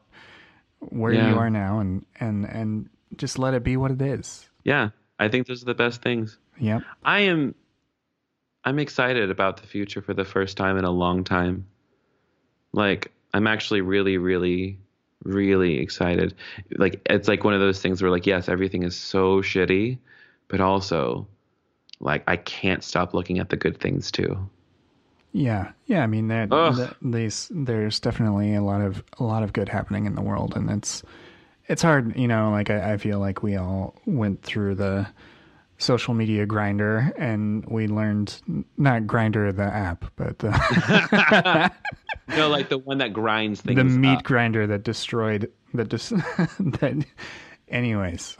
S1: where yeah. you are now and and and just let it be what it is.
S2: Yeah, I think those are the best things.
S1: Yep.
S2: I am. I'm excited about the future for the first time in a long time. Like I'm actually really, really, really excited. Like it's like one of those things where like yes, everything is so shitty, but also like I can't stop looking at the good things too.
S1: Yeah, yeah. I mean, that, that these there's definitely a lot of a lot of good happening in the world, and it's it's hard, you know. Like I, I feel like we all went through the social media grinder, and we learned not Grindr the app but the [LAUGHS]
S2: no like the one that grinds things
S1: the meat
S2: up.
S1: grinder that destroyed that just [LAUGHS] that anyways.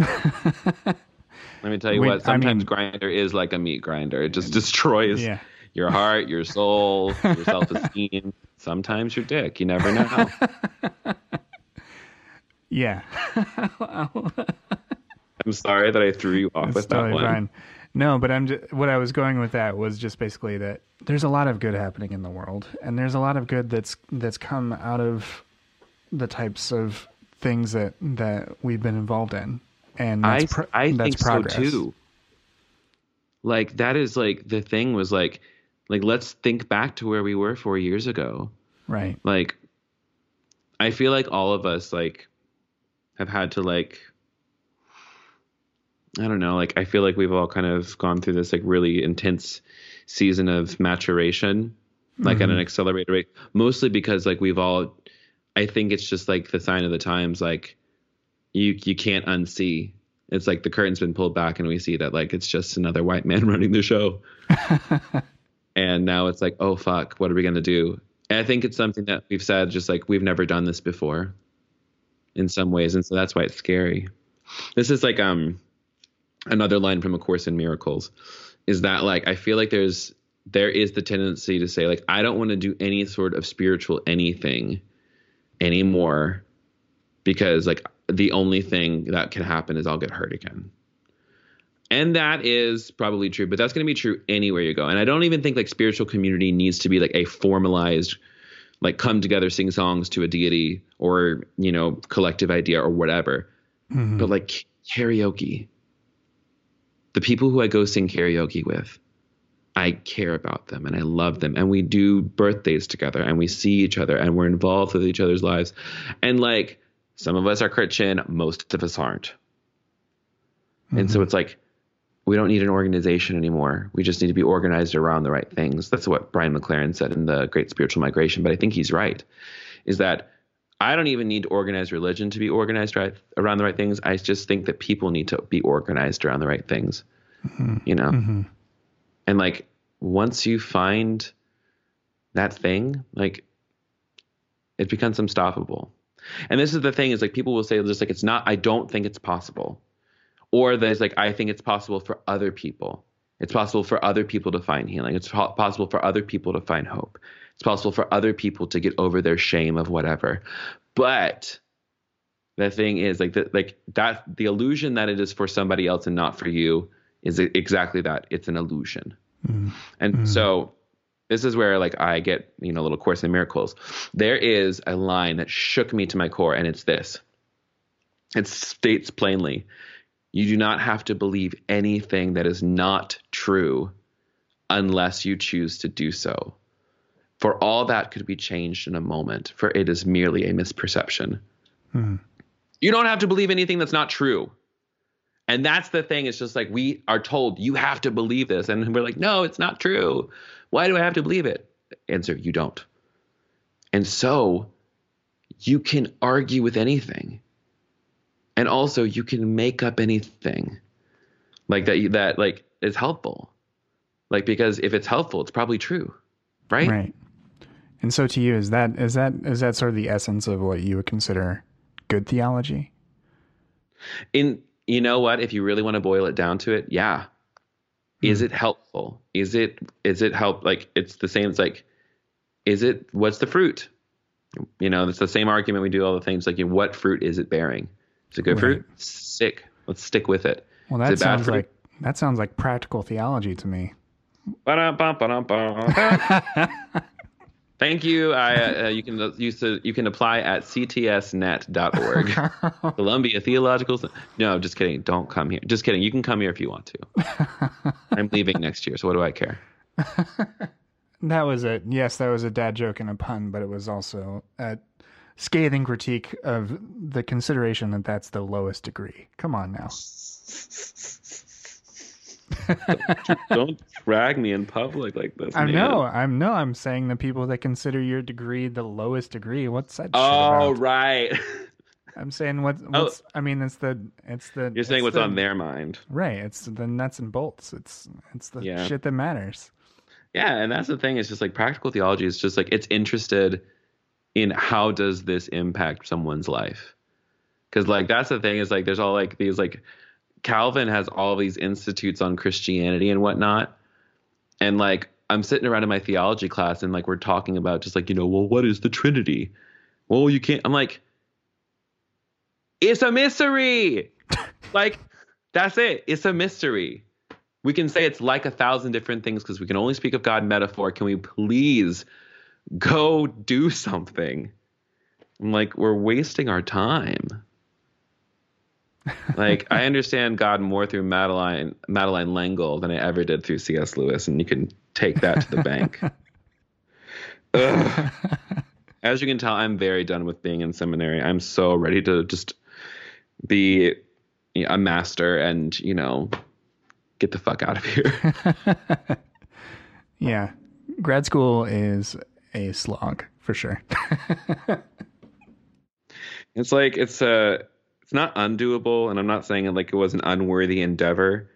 S2: Let me tell you we, what sometimes I mean, Grindr is like a meat grinder. It just destroys yeah. your heart your soul your self-esteem [LAUGHS] sometimes your dick. You never know.
S1: Yeah
S2: I'm sorry that I threw you off with totally that one. Fine.
S1: No, but I'm just, what I was going with that was just basically that there's a lot of good happening in the world, and there's a lot of good that's that's come out of the types of things that that we've been involved in, and
S2: I pro- I think progress. so too. Like that is like the thing was like like let's think back to where we were four years ago.
S1: Right.
S2: Like I feel like all of us like have had to like I don't know, like I feel like we've all kind of gone through this like really intense season of maturation, like mm-hmm. at an mm-hmm. accelerated rate, mostly because like we've all I think it's just like the sign of the times, like you you can't unsee. It's like the curtain's been pulled back and we see that like it's just another white man [LAUGHS] running the show. [LAUGHS] and now it's like, oh fuck, what are we gonna do? And I think it's something that we've said just like we've never done this before in some ways. And so that's why it's scary. This is like um another line from a course in miracles is that like i feel like there's there is the tendency to say like i don't want to do any sort of spiritual anything anymore because like the only thing that can happen is I'll get hurt again. And that is probably true, but that's going to be true anywhere you go. And I don't even think like spiritual community needs to be like a formalized, like come together, sing songs to a deity or, you know, collective idea or whatever. Mm-hmm. But like karaoke, the people who I go sing karaoke with, I care about them and I love them. And we do birthdays together and we see each other and we're involved with each other's lives. And like some of us are Christian, most of us aren't. Mm-hmm. And so mm-hmm. it's like, we don't need an organization anymore. We just need to be organized around the right things. That's what Brian McLaren said in the Great Spiritual Migration. But I think he's right, is that I don't even need to organize religion to be organized right around the right things. I just think that people need to be organized around the right things. Mm-hmm. You know? Mm-hmm. And like once you find that thing, like it becomes unstoppable. And this is the thing is like people will say just like it's not I don't think it's possible. Or there's like I think it's possible for other people. It's possible for other people to find healing. It's po- possible for other people to find hope. It's possible for other people to get over their shame of whatever. But the thing is like that like that the illusion that it is for somebody else and not for you is exactly that. It's an illusion. Mm. And mm. so this is where like I get, you know, a little course in miracles. There is a line that shook me to my core and it's this. It states plainly, you do not have to believe anything that is not true unless you choose to do so. For all that could be changed in a moment, for it is merely a misperception. Hmm. You don't have to believe anything that's not true. And that's the thing. It's just like we are told you have to believe this. And we're like, no, it's not true. Why do I have to believe it? Answer, you don't. And so you can argue with anything. And also you can make up anything like that that like is helpful. Like because if it's helpful, it's probably true. Right?
S1: Right. And so to you, is that is that is that sort of the essence of what you would consider good theology?
S2: In you know what? If you really want to boil it down to it, yeah. Is hmm. it helpful? Is it is it help like it's the same as like is it what's the fruit? You know, it's the same argument we do all the things like you know, what fruit is it bearing? Is it good right. fruit? Sick. Let's stick with it.
S1: Well, that sounds like that sounds like practical theology to me. [LAUGHS]
S2: Thank you. I, uh, you can use to, you can apply at ctsnet.org. [LAUGHS] Columbia Theological. No, just kidding. Don't come here. Just kidding. You can come here if you want to. [LAUGHS] I'm leaving next year, so what do I care? [LAUGHS]
S1: that was it. Yes, that was a dad joke and a pun, but it was also a scathing critique of the consideration that that's the lowest degree. Come on now
S2: don't, don't drag me in public like this.
S1: I know. I'm no. I'm saying the people that consider your degree the lowest degree. What's that?
S2: Oh, right.
S1: I'm saying what, [LAUGHS] oh. what's. Oh. I mean, it's the. It's the.
S2: You're saying what's
S1: the,
S2: on their mind,
S1: right? It's the nuts and bolts. It's it's the yeah. shit that matters.
S2: Yeah, and that's the thing. It's just like practical theology is just like it's interested in how does this impact someone's life because like that's the thing is like there's all like these like Calvin has all these institutes on Christianity and whatnot. And like I'm sitting around in my theology class and like we're talking about just like, you know, well, what is the Trinity? Well, you can't I'm like, it's a mystery. [LAUGHS] like, that's it. It's a mystery. We can say it's like a thousand different things because we can only speak of God metaphor. Can we please go do something? I'm like, we're wasting our time like I understand God more through Madeleine Madeleine L'Engle than I ever did through C.S. Lewis, and you can take that to the bank. [LAUGHS] As you can tell, I'm very done with being in seminary. I'm so ready to just be a master and you know get the fuck out of here. [LAUGHS]
S1: yeah, grad school is a slog for sure. [LAUGHS]
S2: it's like it's a it's not undoable, and I'm not saying it like it was an unworthy endeavor,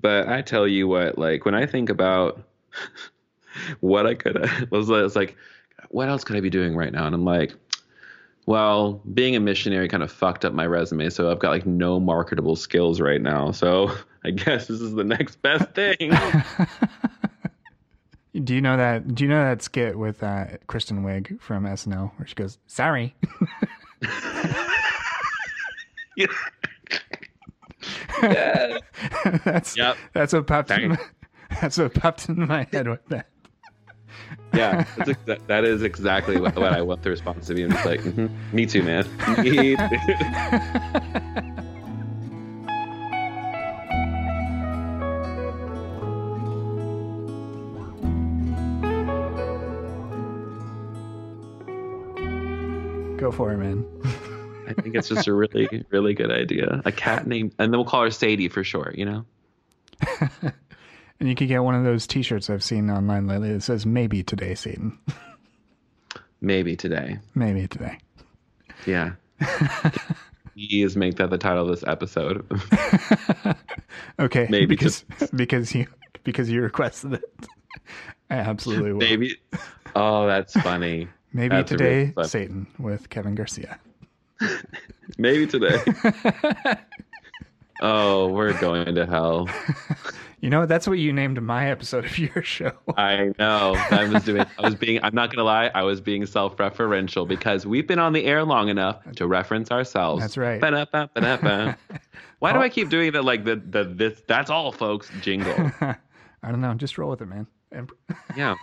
S2: but I tell you what, like when I think about [LAUGHS] what I could [LAUGHS] was like, what else could I be doing right now? And I'm like, well, being a missionary kind of fucked up my resume, so I've got like no marketable skills right now. So [LAUGHS] I guess this is the next best thing.
S1: do you know that? Do you know that skit with uh, Kristen Wiig from SNL where she goes, "Sorry."
S2: Yeah. [LAUGHS]
S1: that's
S2: Yep.
S1: that's what popped in my, [LAUGHS] that's what popped in my head with that.
S2: Yeah, that's exa- that is exactly what, what I want the response to be. I'm just like, mhm, me too, man. Me too. [LAUGHS]
S1: Go for it, man.
S2: I think it's just a really, really good idea. A cat named, and then we'll call her Sadie for short. You know? [LAUGHS]
S1: And you could get one of those T-shirts I've seen online lately that says "Maybe today, Satan." [LAUGHS]
S2: Maybe today.
S1: Maybe today.
S2: Yeah. [LAUGHS] Please make that the title of this episode.
S1: Okay.
S2: Maybe
S1: because because you because you requested it. I absolutely will.
S2: Maybe. Oh, that's funny.
S1: Maybe
S2: That's
S1: today,
S2: really.
S1: Satan with Kevin Garcia. [LAUGHS]
S2: Maybe today. [LAUGHS] oh, we're going to hell.
S1: You know, that's what you named my episode of your show.
S2: I know. I was doing. I was being. I'm not gonna lie. I was being self-referential because we've been on the air long enough to reference ourselves.
S1: That's right.
S2: Ba-da-ba, ba-da-ba. [LAUGHS] Why do I keep doing that? Like the the this. That's all, folks. Jingle.
S1: I don't know. Just roll with it, man.
S2: Yeah.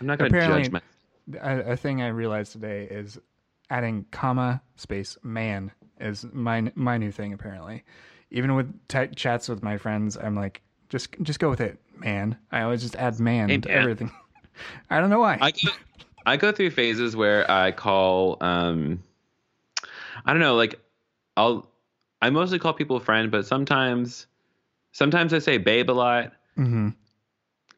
S2: I'm not gonna
S1: Apparently-
S2: judge my.
S1: a, a thing I realized today is adding comma space man is my my new thing. Apparently, even with t- chats with my friends, I'm like, just just go with it, man. I always just add man
S2: Hey,
S1: to
S2: man.
S1: everything. [LAUGHS] I don't know why.
S2: I go, I go through phases where I call um I don't know, like I'll I mostly call people friend, but sometimes sometimes I say babe a lot.
S1: hmm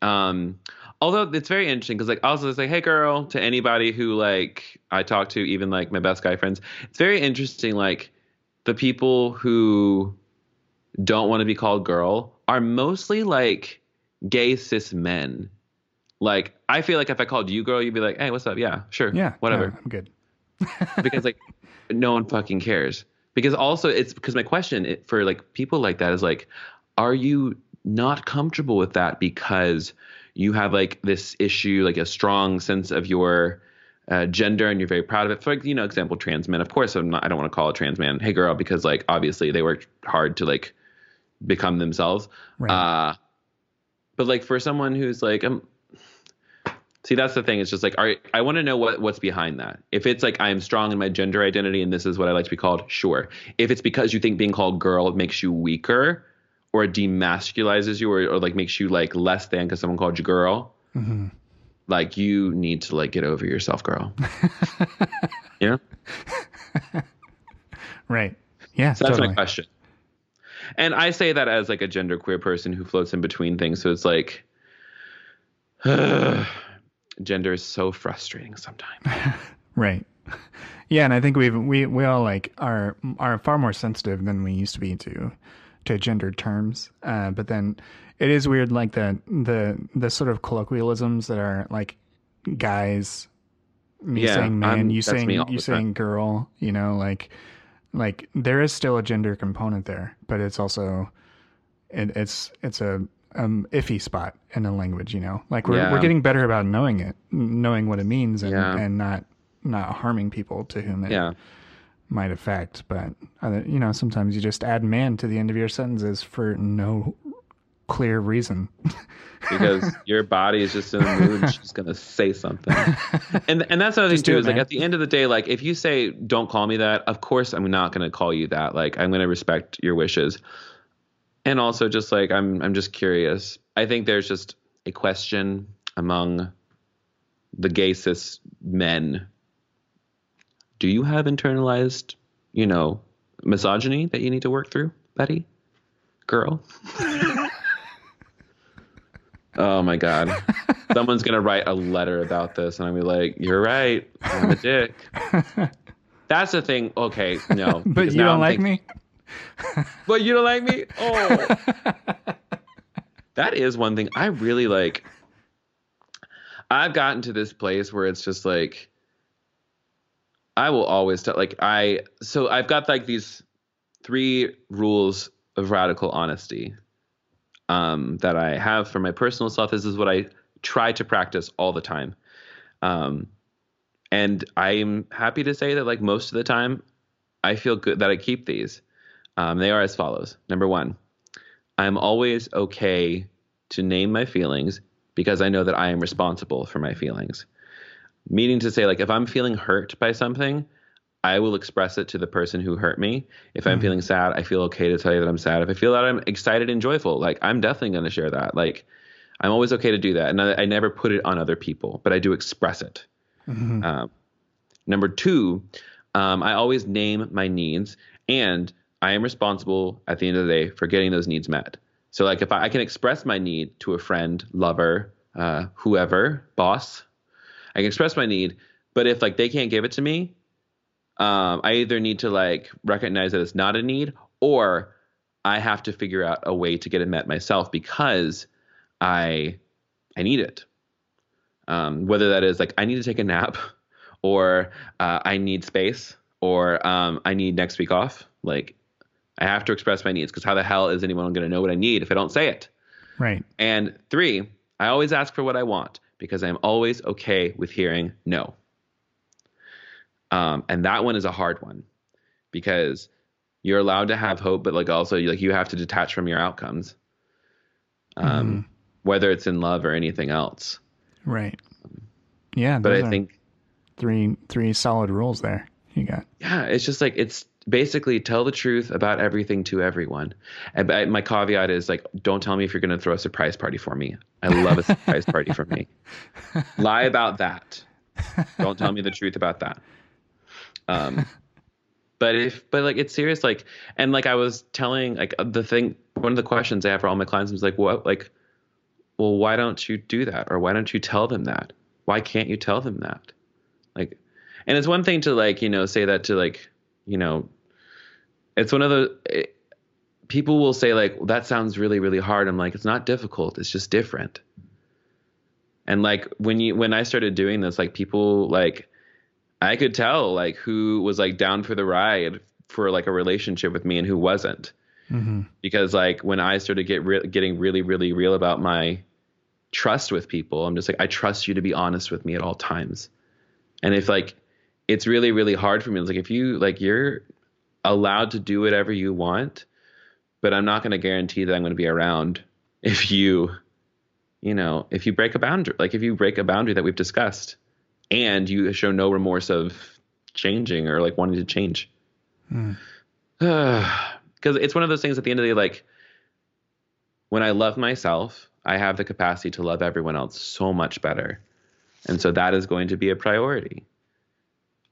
S2: Um although it's very interesting because like also say hey girl to anybody who like I talk to, even like my best guy friends. It's very interesting like the people who don't want to be called girl are mostly like gay cis men. Like I feel like if I called you girl, you'd be like, "Hey, what's up? Yeah, sure,
S1: Yeah,
S2: whatever."
S1: no, I'm good. [LAUGHS]
S2: because like no one fucking cares. Because also it's because my question for like people like that is like, are you not comfortable with that because you have like this issue, like a strong sense of your uh, gender and you're very proud of it. For like, you know, example, trans men. Of course, I'm not. I don't want to call a trans man, hey girl, because like obviously they worked hard to like become themselves.
S1: Right.
S2: Uh, but like for someone who's like, um, see, that's the thing. It's just like, are, I want to know what what's behind that. If it's like I'm strong in my gender identity and this is what I like to be called, sure. If it's because you think being called girl makes you weaker or it demasculizes you or, or like makes you like less than because someone called you girl,
S1: hmm
S2: like you need to like get over yourself, girl. [LAUGHS] yeah.
S1: Right. Yeah.
S2: So that's
S1: totally.
S2: my question. And I say that as like a genderqueer person who floats in between things. So it's like, [SIGHS] gender is so frustrating sometimes. [LAUGHS]
S1: Right. Yeah, and I think we've we we all like are are far more sensitive than we used to be to to gendered terms. Uh, but then it is weird, like the the the sort of colloquialisms that are like guys, me
S2: Yeah,
S1: saying man,
S2: I'm-
S1: you saying you saying girl. You know, like like there is still a gender component there, but it's also it, it's it's a um iffy spot in the language. You know, like we're
S2: Yeah.
S1: we're getting better about knowing it, knowing what it means, and
S2: Yeah.
S1: and not not harming people to whom it
S2: Yeah.
S1: Might affect. But other, you know, sometimes you just add man to the end of your sentences for no clear reason. [LAUGHS]
S2: Because your body is just in the mood, it's just gonna say something. [LAUGHS] And and that's another thing too,
S1: it,
S2: is like at the end of the day, like if you say don't call me that, of course I'm not gonna call you that. Like I'm gonna respect your wishes. And also just like I'm I'm just curious. I think there's just a question among the gay cis men. Do you have internalized, you know, misogyny that you need to work through, Betty? Girl? [LAUGHS] oh my God. Someone's going to write a letter about this, and I'll be like, you're right. I'm a dick. [LAUGHS] That's the thing. Okay, no. [LAUGHS]
S1: but you don't
S2: I'm
S1: like
S2: thinking-
S1: me?
S2: but you don't like me? Oh. that is one thing I really like. I've gotten to this place where it's just like I will always tell like I so I've got like these three rules of radical honesty um that I have for my personal self. This is what I try to practice all the time. Um and I'm happy to say that like most of the time I feel good that I keep these. Um, they are as follows. Number one, I'm always okay to name my feelings because I know that I am responsible for my feelings. Meaning to say, like, if I'm feeling hurt by something, I will express it to the person who hurt me. If I'm feeling sad, I feel okay to tell you that I'm sad. If I feel that I'm excited and joyful, like, I'm definitely going to share that. Like, I'm always okay to do that. And I, I never put it on other people, but I do express it.
S1: Mm-hmm.
S2: Um, number two, um, I always name my needs, and I am responsible at the end of the day for getting those needs met. So, like, if I, I can express my need to a friend, lover, uh, whoever, boss, I can express my need. But if like they can't give it to me, um, I either need to like recognize that it's not a need, or I have to figure out a way to get it met myself because I I need it. Um, whether that is like I need to take a nap, [LAUGHS] or uh, I need space, or um, I need next week off. Like I have to express my needs because how the hell is anyone going to know what I need if I don't say it?
S1: Right.
S2: And three, I always ask for what I want because I'm always okay with hearing no. Um, and that one is a hard one because you're allowed to have hope, but like also like you have to detach from your outcomes, um, whether it's in love or anything else.
S1: Right. Yeah.
S2: But I think
S1: three three solid rules there. You got.
S2: yeah, it's just like it's basically tell the truth about everything to everyone. And my caveat is like, don't tell me if you're going to throw a surprise party for me. I love a surprise party for me. [LAUGHS] Lie about that. Don't tell me the truth about that. Um, but if but like it's serious, like and like I was telling like the thing, one of the questions I have for all my clients was like, what like, well, why don't you do that, or why don't you tell them that? Why can't you tell them that? Like, and it's one thing to like you know say that to like you know, it's one of the it, people will say like well, that sounds really really hard. I'm like it's not difficult. It's just different. And like when you when I started doing this, like people like I could tell like who was like down for the ride for like a relationship with me and who wasn't.
S1: Mm-hmm.
S2: Because like when I started get re- getting really really real about my trust with people, I'm just like I trust you to be honest with me at all times. And if like it's really really hard for me, it's like if you like you're allowed to do whatever you want, but I'm not going to guarantee that I'm going to be around if you you know, if you break a boundary, like if you break a boundary that we've discussed and you show no remorse of changing or like wanting to change. Hmm. [SIGHS] Because it's one of those things at the end of the day, like when I love myself, I have the capacity to love everyone else so much better. And so that is going to be a priority.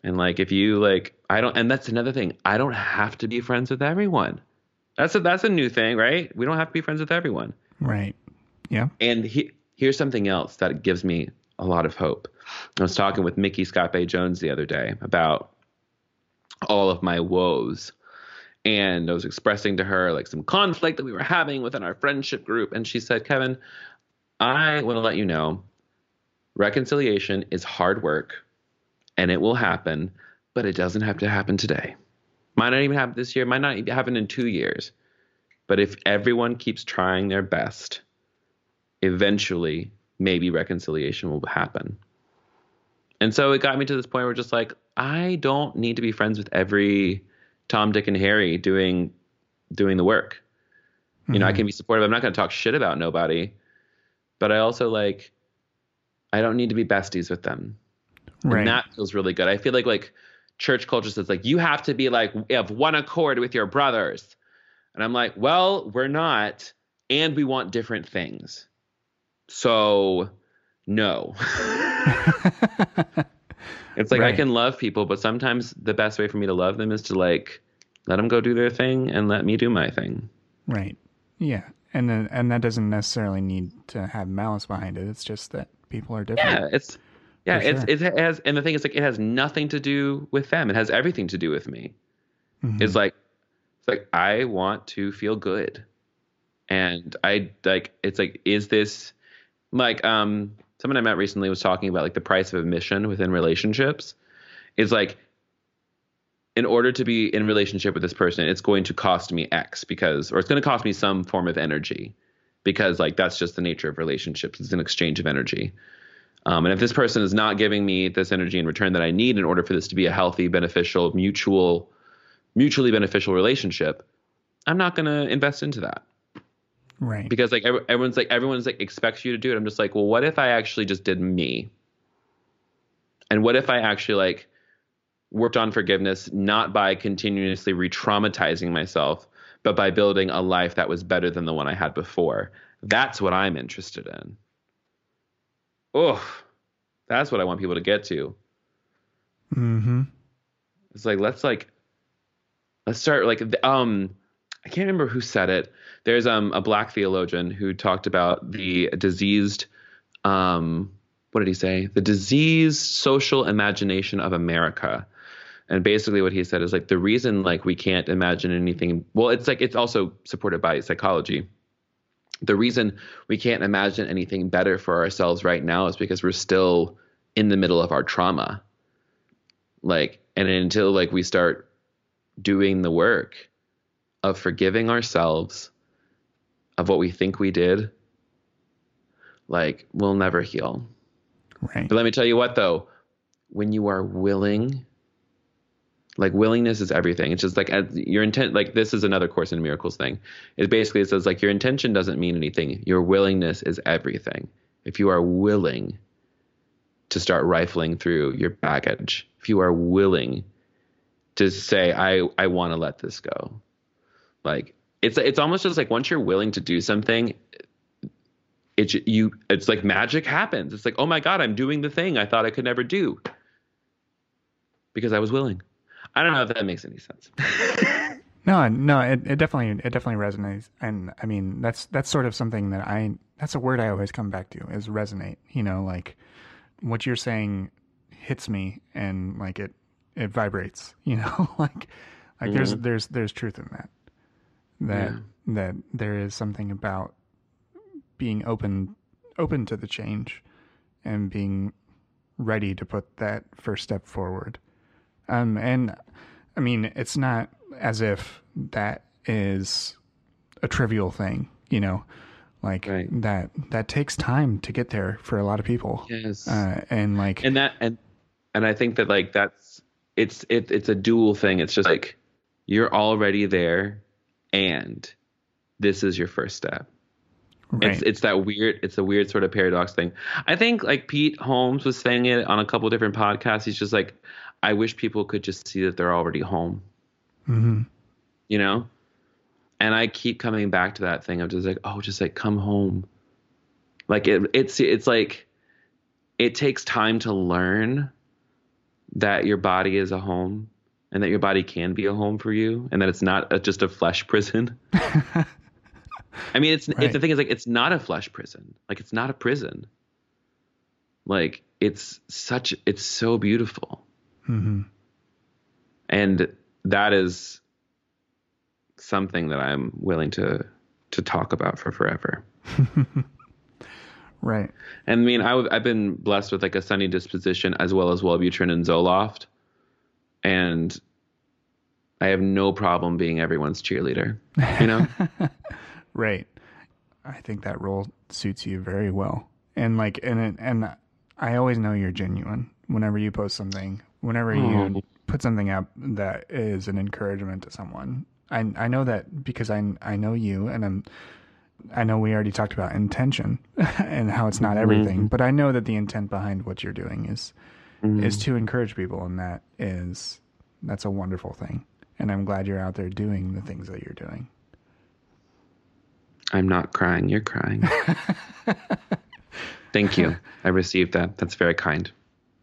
S2: And like if you like I don't and that's another thing. I don't have to be friends with everyone. That's a that's a new thing, right? We don't have to be friends with everyone.
S1: Right. Yeah.
S2: And he, here's something else that gives me a lot of hope. I was talking with Micky ScottBey Jones the other day about all of my woes. And I was expressing to her like some conflict that we were having within our friendship group. And she said, Kevin, I want to let you know reconciliation is hard work and it will happen, but it doesn't have to happen today. Might not even happen this year, might not even happen in two years. But if everyone keeps trying their best, eventually maybe reconciliation will happen. And so it got me to this point where just like I don't need to be friends with every Tom, Dick, and Harry doing doing the work. You know, I mm-hmm. can be supportive. I'm not going to talk shit about nobody, but I also like I don't need to be besties with them.
S1: Right.
S2: And that feels really good. I feel like like church culture says like you have to be like of one accord with your brothers. And I'm like, well, we're not, and we want different things. So no. [LAUGHS] it's like I can love people, but sometimes the best way for me to love them is to like let them go do their thing and let me do my thing.
S1: Right. Yeah. And then and that doesn't necessarily need to have malice behind it. It's just that people are different.
S2: Yeah, it's yeah, it's
S1: sure.
S2: it has and the thing is like it has nothing to do with them. It has everything to do with me.
S1: Mhm.
S2: It's like it's like I want to feel good. And I like it's like is this like um someone I met recently was talking about like the price of admission within relationships. It's like in order to be in relationship with this person, it's going to cost me X because or it's going to cost me some form of energy because like that's just the nature of relationships. It's an exchange of energy. Um, and if this person is not giving me this energy in return that I need in order for this to be a healthy, beneficial, mutual mutually beneficial relationship, I'm not going to invest into that.
S1: Right.
S2: Because like everyone's like everyone's like expects you to do it. I'm just like, well, what if I actually just did me? And what if I actually like worked on forgiveness not by continuously re-traumatizing myself, but by building a life that was better than the one I had before? That's what I'm interested in. Oh, that's what I want people to get to.
S1: Mm-hmm.
S2: It's like let's like let's start like um I can't remember who said it. There's um a black theologian who talked about the diseased um what did he say? The diseased social imagination of America. And basically what he said is like the reason like we can't imagine anything well it's like it's also supported by psychology. The reason we can't imagine anything better for ourselves right now is because we're still in the middle of our trauma. Like and until like we start doing the work of forgiving ourselves of what we think we did, like we'll never heal.
S1: Right.
S2: But let me tell you what though, when you are willing, like willingness is everything. It's just like uh, your intent. Like this is another Course in Miracles thing. It basically says like your intention doesn't mean anything. Your willingness is everything. If you are willing to start rifling through your baggage, if you are willing to say I I want to let this go, like it's it's almost just like once you're willing to do something, it's you it's like magic happens. It's like, "Oh my god, I'm doing the thing I thought I could never do." Because I was willing. I don't know if that makes any sense. [LAUGHS]
S1: no, no, it, it definitely it definitely resonates. And I mean, that's that's sort of something that I that's a word I always come back to is resonate. You know, like what you're saying hits me and like it it vibrates, [LAUGHS] you know? like like mm-hmm. there's there's there's truth in that. That yeah. that there is something about being open open to the change and being ready to put that first step forward. Um, and I mean, it's not as if that is a trivial thing, you know, like right. that, that takes time to get there for a lot of people.
S2: Yes.
S1: Uh, and like,
S2: and that, and, and I think that like, that's, it's, it, it's a dual thing. It's just like, you're already there and this is your first step. Right. It's it's that weird it's a weird sort of paradox thing. I think like Pete Holmes was saying it on a couple different podcasts. He's just like, I wish people could just see that they're already home.
S1: Mm-hmm.
S2: You know, and I keep coming back to that thing of just like, oh, just like come home. Like it, it's it's like it takes time to learn that your body is a home and that your body can be a home for you and that it's not a, just a flesh prison. [LAUGHS] I mean, it's, right. it's the thing is like it's not a flesh prison. Like it's not a prison. Like it's such it's so beautiful.
S1: Mm-hmm.
S2: And that is something that I'm willing to to talk about for forever. [LAUGHS]
S1: right.
S2: And I mean, I, have been blessed with like a sunny disposition as well as Wellbutrin and Zoloft, and I have no problem being everyone's cheerleader. You know. [LAUGHS]
S1: Right. I think that role suits you very well. And like and and I always know you're genuine whenever you post something, whenever you oh. put something up that is an encouragement to someone. I I know that because I I know you and I'm I know we already talked about intention [LAUGHS] and how it's not mm-hmm. everything, mm-hmm. but I know that the intent behind what you're doing is mm-hmm. is to encourage people and that is that's a wonderful thing. And I'm glad you're out there doing the things that you're doing.
S2: I'm not crying. You're crying. [LAUGHS] Thank you. I received that. That's very kind.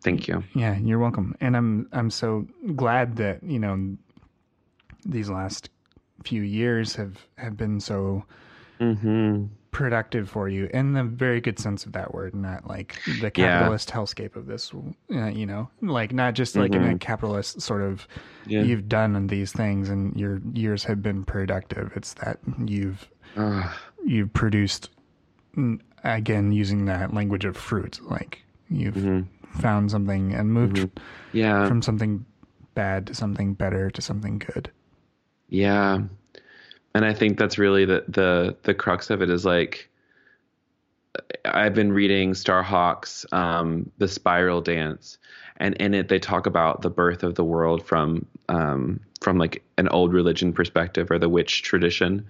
S2: Thank you.
S1: Yeah, you're welcome. And I'm I'm so glad that, you know, these last few years have have been so
S2: mm-hmm.
S1: productive for you in the very good sense of that word, not like the capitalist yeah. hellscape of this, uh, you know, like not just like mm-hmm. in a mm-hmm. capitalist sort of yeah. you've done these things and your years have been productive. It's that you've you've produced again using that language of fruit like you've mm-hmm. Found something and moved mm-hmm.
S2: yeah
S1: from something bad to something better to something good
S2: yeah and i think that's really the the the crux of it is like I've been reading Starhawk's um, The Spiral Dance, and in it they talk about the birth of the world from um, from like an old religion perspective or the witch tradition,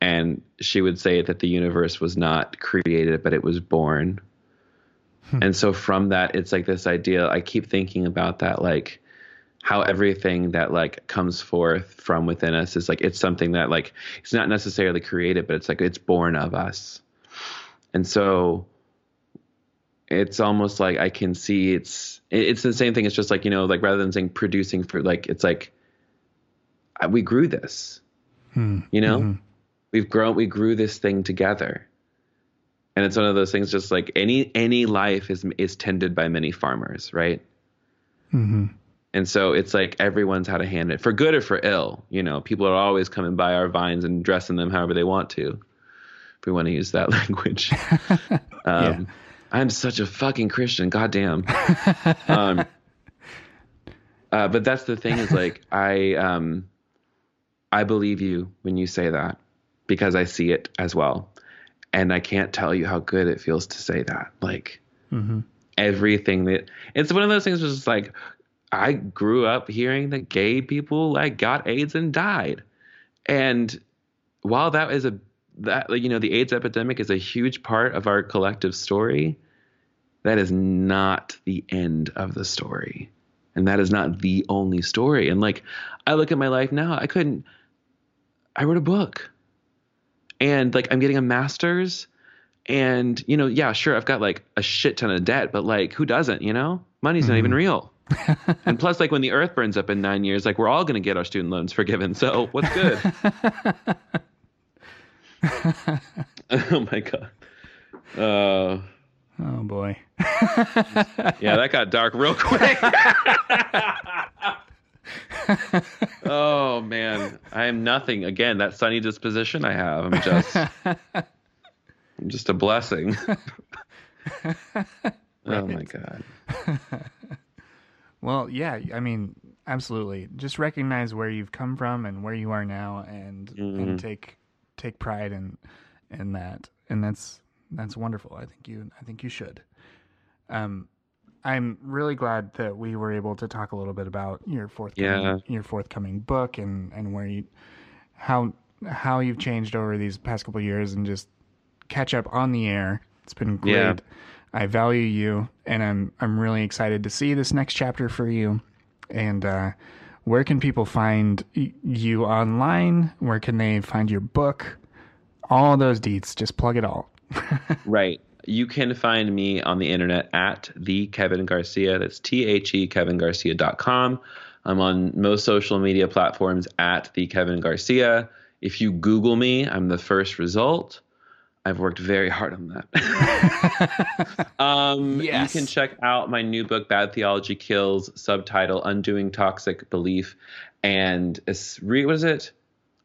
S2: and she would say that the universe was not created but it was born. Hmm. And so from that, it's like this idea. I keep thinking about that, like how everything that like comes forth from within us is like it's something that like it's not necessarily created, but it's like it's born of us. And so it's almost like I can see it's it's the same thing. It's just like you know, like rather than saying producing fruit, like it's like we grew this. Hmm. You know, mm-hmm. we've grown, we grew this thing together, and it's one of those things. Just like any any life is is tended by many farmers, right? Mm-hmm. And so it's like everyone's had a hand in it, for good or for ill. You know, people are always coming by our vines and dressing them however they want to If we want to use that [LAUGHS] language. [LAUGHS] um, yeah. I'm such a fucking Christian. Goddamn. um, [LAUGHS] uh, but that's the thing is like I um, I believe you when you say that because I see it as well, and I can't tell you how good it feels to say that. Like mm-hmm. everything that it's one of those things. Was like I grew up hearing that gay people like got AIDS and died, and while that is a that you know the AIDS epidemic is a huge part of our collective story. That is not the end of the story, and that is not the only story. And like I look at my life now, I couldn't. I wrote a book, and like I'm getting a master's, and you know, yeah, sure, I've got like a shit ton of debt, but like who doesn't? You know, money's mm-hmm. not even mm-hmm. real. [LAUGHS] and plus, like when the earth burns up in nine years, like we're all going to get our student loans forgiven. So what's good? [LAUGHS] oh my god. Uh,
S1: oh boy.
S2: yeah, that got dark real quick. [LAUGHS] I am nothing. Again, that sunny disposition I have. I'm just [LAUGHS] I'm just a blessing. [LAUGHS] oh my god. [LAUGHS]
S1: Well, yeah, I mean, absolutely. Just recognize where you've come from and where you are now and mm-hmm. and take take pride in in that, and that's that's wonderful. I think you I think you should. Um, I'm really glad that we were able to talk a little bit about your forthcoming yeah. your forthcoming book and and where you how how you've changed over these past couple years and just catch up on the air. It's been great. Yeah. I value you, and I'm I'm really excited to see this next chapter for you. And uh, where can people find you online? Where can they find your book? All those deets, just plug it all. [LAUGHS]
S2: right. You can find me on the internet at the Kevin Garcia. That's T H E Kevin Garcia.com. I'm on most social media platforms at the Kevin Garcia. If you Google me, I'm the first result. I've worked very hard on that. [LAUGHS] um, yes. You can check out my new book, Bad Theology Kills, subtitle Undoing Toxic Belief and what is it?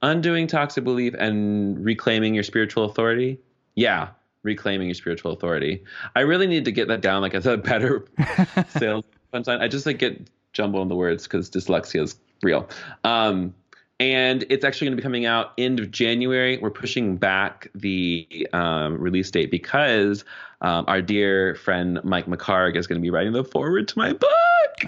S2: Undoing Toxic Belief and Reclaiming Your Spiritual Authority. Yeah, Reclaiming Your Spiritual Authority. I really need to get that down like as a better [LAUGHS] sales punchline. I just like get jumbled on the words because dyslexia is real. Um, and it's actually going to be coming out end of January. We're pushing back the um, release date because um, our dear friend Mike McHargue is going to be writing the foreword to my book.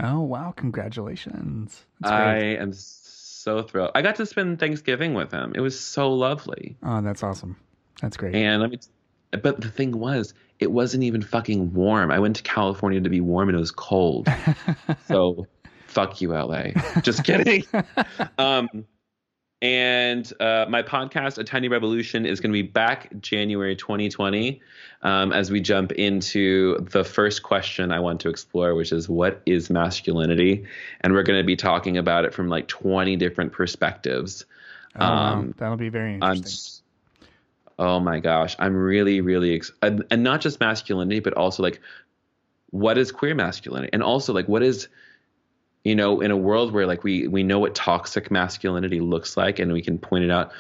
S1: Oh wow! Congratulations!
S2: I am so thrilled. I got to spend Thanksgiving with him. It was so lovely.
S1: Oh, that's awesome. That's great.
S2: And let me. But the thing was, it wasn't even fucking warm. I went to California to be warm, and it was cold. [LAUGHS] so, fuck you, LA. Just [LAUGHS] kidding. um, and uh, my podcast, A Tiny Revolution, is going to be back January 2020 um, as we jump into the first question I want to explore, which is what is masculinity? And we're going to be talking about it from like 20 different perspectives.
S1: Oh, um. That'll be very interesting.
S2: Oh my gosh. I'm really, really, ex- and, and not just masculinity, but also like what is queer masculinity? And also like what is you know, in a world where like we we know what toxic masculinity looks like, and we can point it out.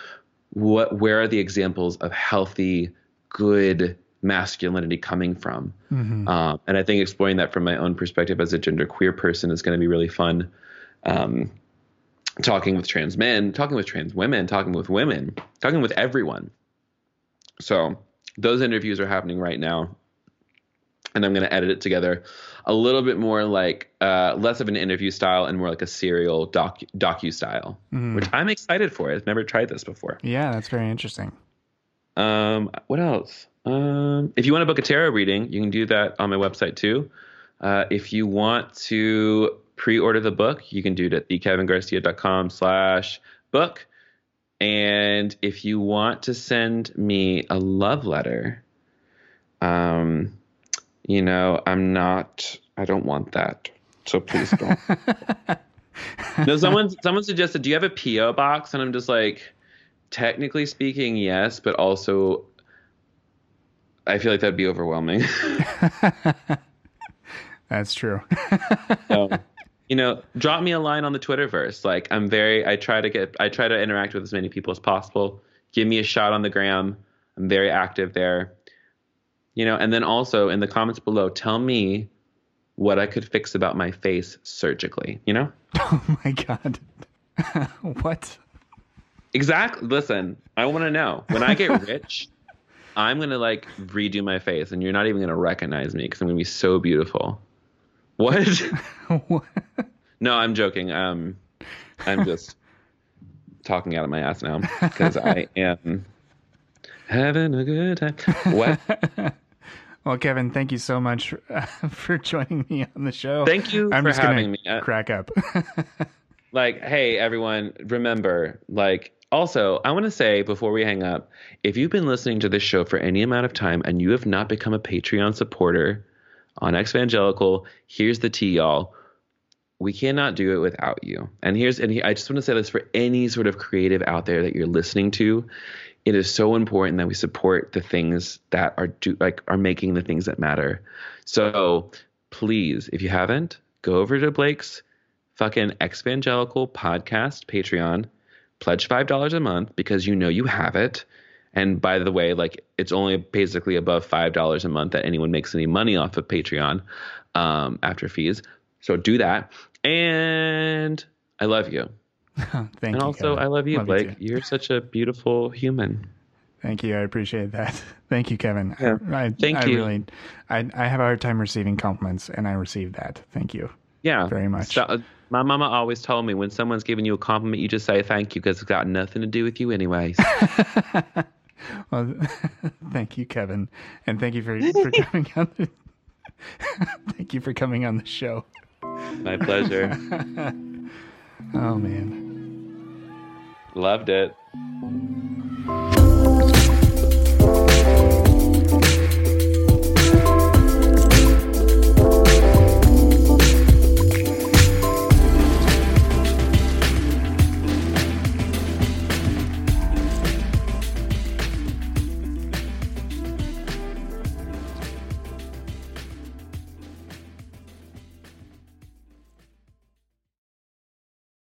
S2: What where are the examples of healthy, good masculinity coming from? Mm-hmm. Um, and I think exploring that from my own perspective as a gender queer person is going to be really fun. Um, talking with trans men, talking with trans women, talking with women, talking with everyone. So those interviews are happening right now and i'm going to edit it together a little bit more like uh, less of an interview style and more like a serial doc docu style which i'm excited for i've never tried this before
S1: Yeah, that's very interesting.
S2: um, what else? Um, if you want to book a tarot reading, you can do that on my website too. Uh, if you want to pre-order the book, you can do it at thekevingarcia.com slash book. And if you want to send me a love letter, um, you know, I'm not, I don't want that. So please don't. [LAUGHS] no, someone, someone suggested, do you have a PO box? And I'm just like, technically speaking, yes, but also I feel like that'd be overwhelming. [LAUGHS]
S1: That's true. [LAUGHS]
S2: so, you know, drop me a line on the Twitterverse. Like I'm very I try to get I try to interact with as many people as possible. Give me a shot on the gram. I'm very active there. You know, and then also in the comments below, tell me what I could fix about my face surgically, you know? [LAUGHS]
S1: oh my god. [LAUGHS] what?
S2: Exactly. Listen, I want to know. When I get [LAUGHS] rich, I'm going to like redo my face and you're not even going to recognize me because I'm going to be so beautiful. What? [LAUGHS]
S1: What?
S2: no, I'm joking. Um, I'm just talking out of my ass now because I am having a good time. What? [LAUGHS]
S1: Well, Kevin, thank you so much uh, [LAUGHS] for joining me on the show.
S2: Thank you
S1: I'm
S2: for
S1: just gonna
S2: having me. Uh,
S1: crack up.
S2: like hey everyone remember like also i want to say before we hang up if you've been listening to this show for any amount of time and you have not become a patreon supporter on exvangelical here's the tea y'all we cannot do it without you and here's and i just want to say this for any sort of creative out there that you're listening to it is so important that we support the things that are do like are making the things that matter so please if you haven't go over to blake's fucking Evangelical podcast Patreon. Pledge five dollars a month because you know you have it. And by the way, like it's only basically above five dollars a month that anyone makes any money off of Patreon um, after fees. So do that. And I love you. [LAUGHS]
S1: Thank you.
S2: and
S1: you.
S2: also,
S1: Kevin.
S2: I love you,
S1: Love
S2: Blake.
S1: too.
S2: You're such a beautiful human.
S1: Thank you. I appreciate that. [LAUGHS] Thank you, Kevin.
S2: Yeah.
S1: I,
S2: Thank
S1: I
S2: you.
S1: Really, I, I have a hard time receiving compliments, and I received that. Thank you.
S2: Yeah,
S1: Very much.
S2: So, uh, my mama always told me when someone's giving you a compliment, you just say thank you because it's got nothing to do with you, anyways. [LAUGHS]
S1: Well, [LAUGHS] thank you, Kevin, and thank you for for [LAUGHS] coming on. The, [LAUGHS] thank you for coming on the show.
S2: My pleasure.
S1: Oh man.
S2: Loved it.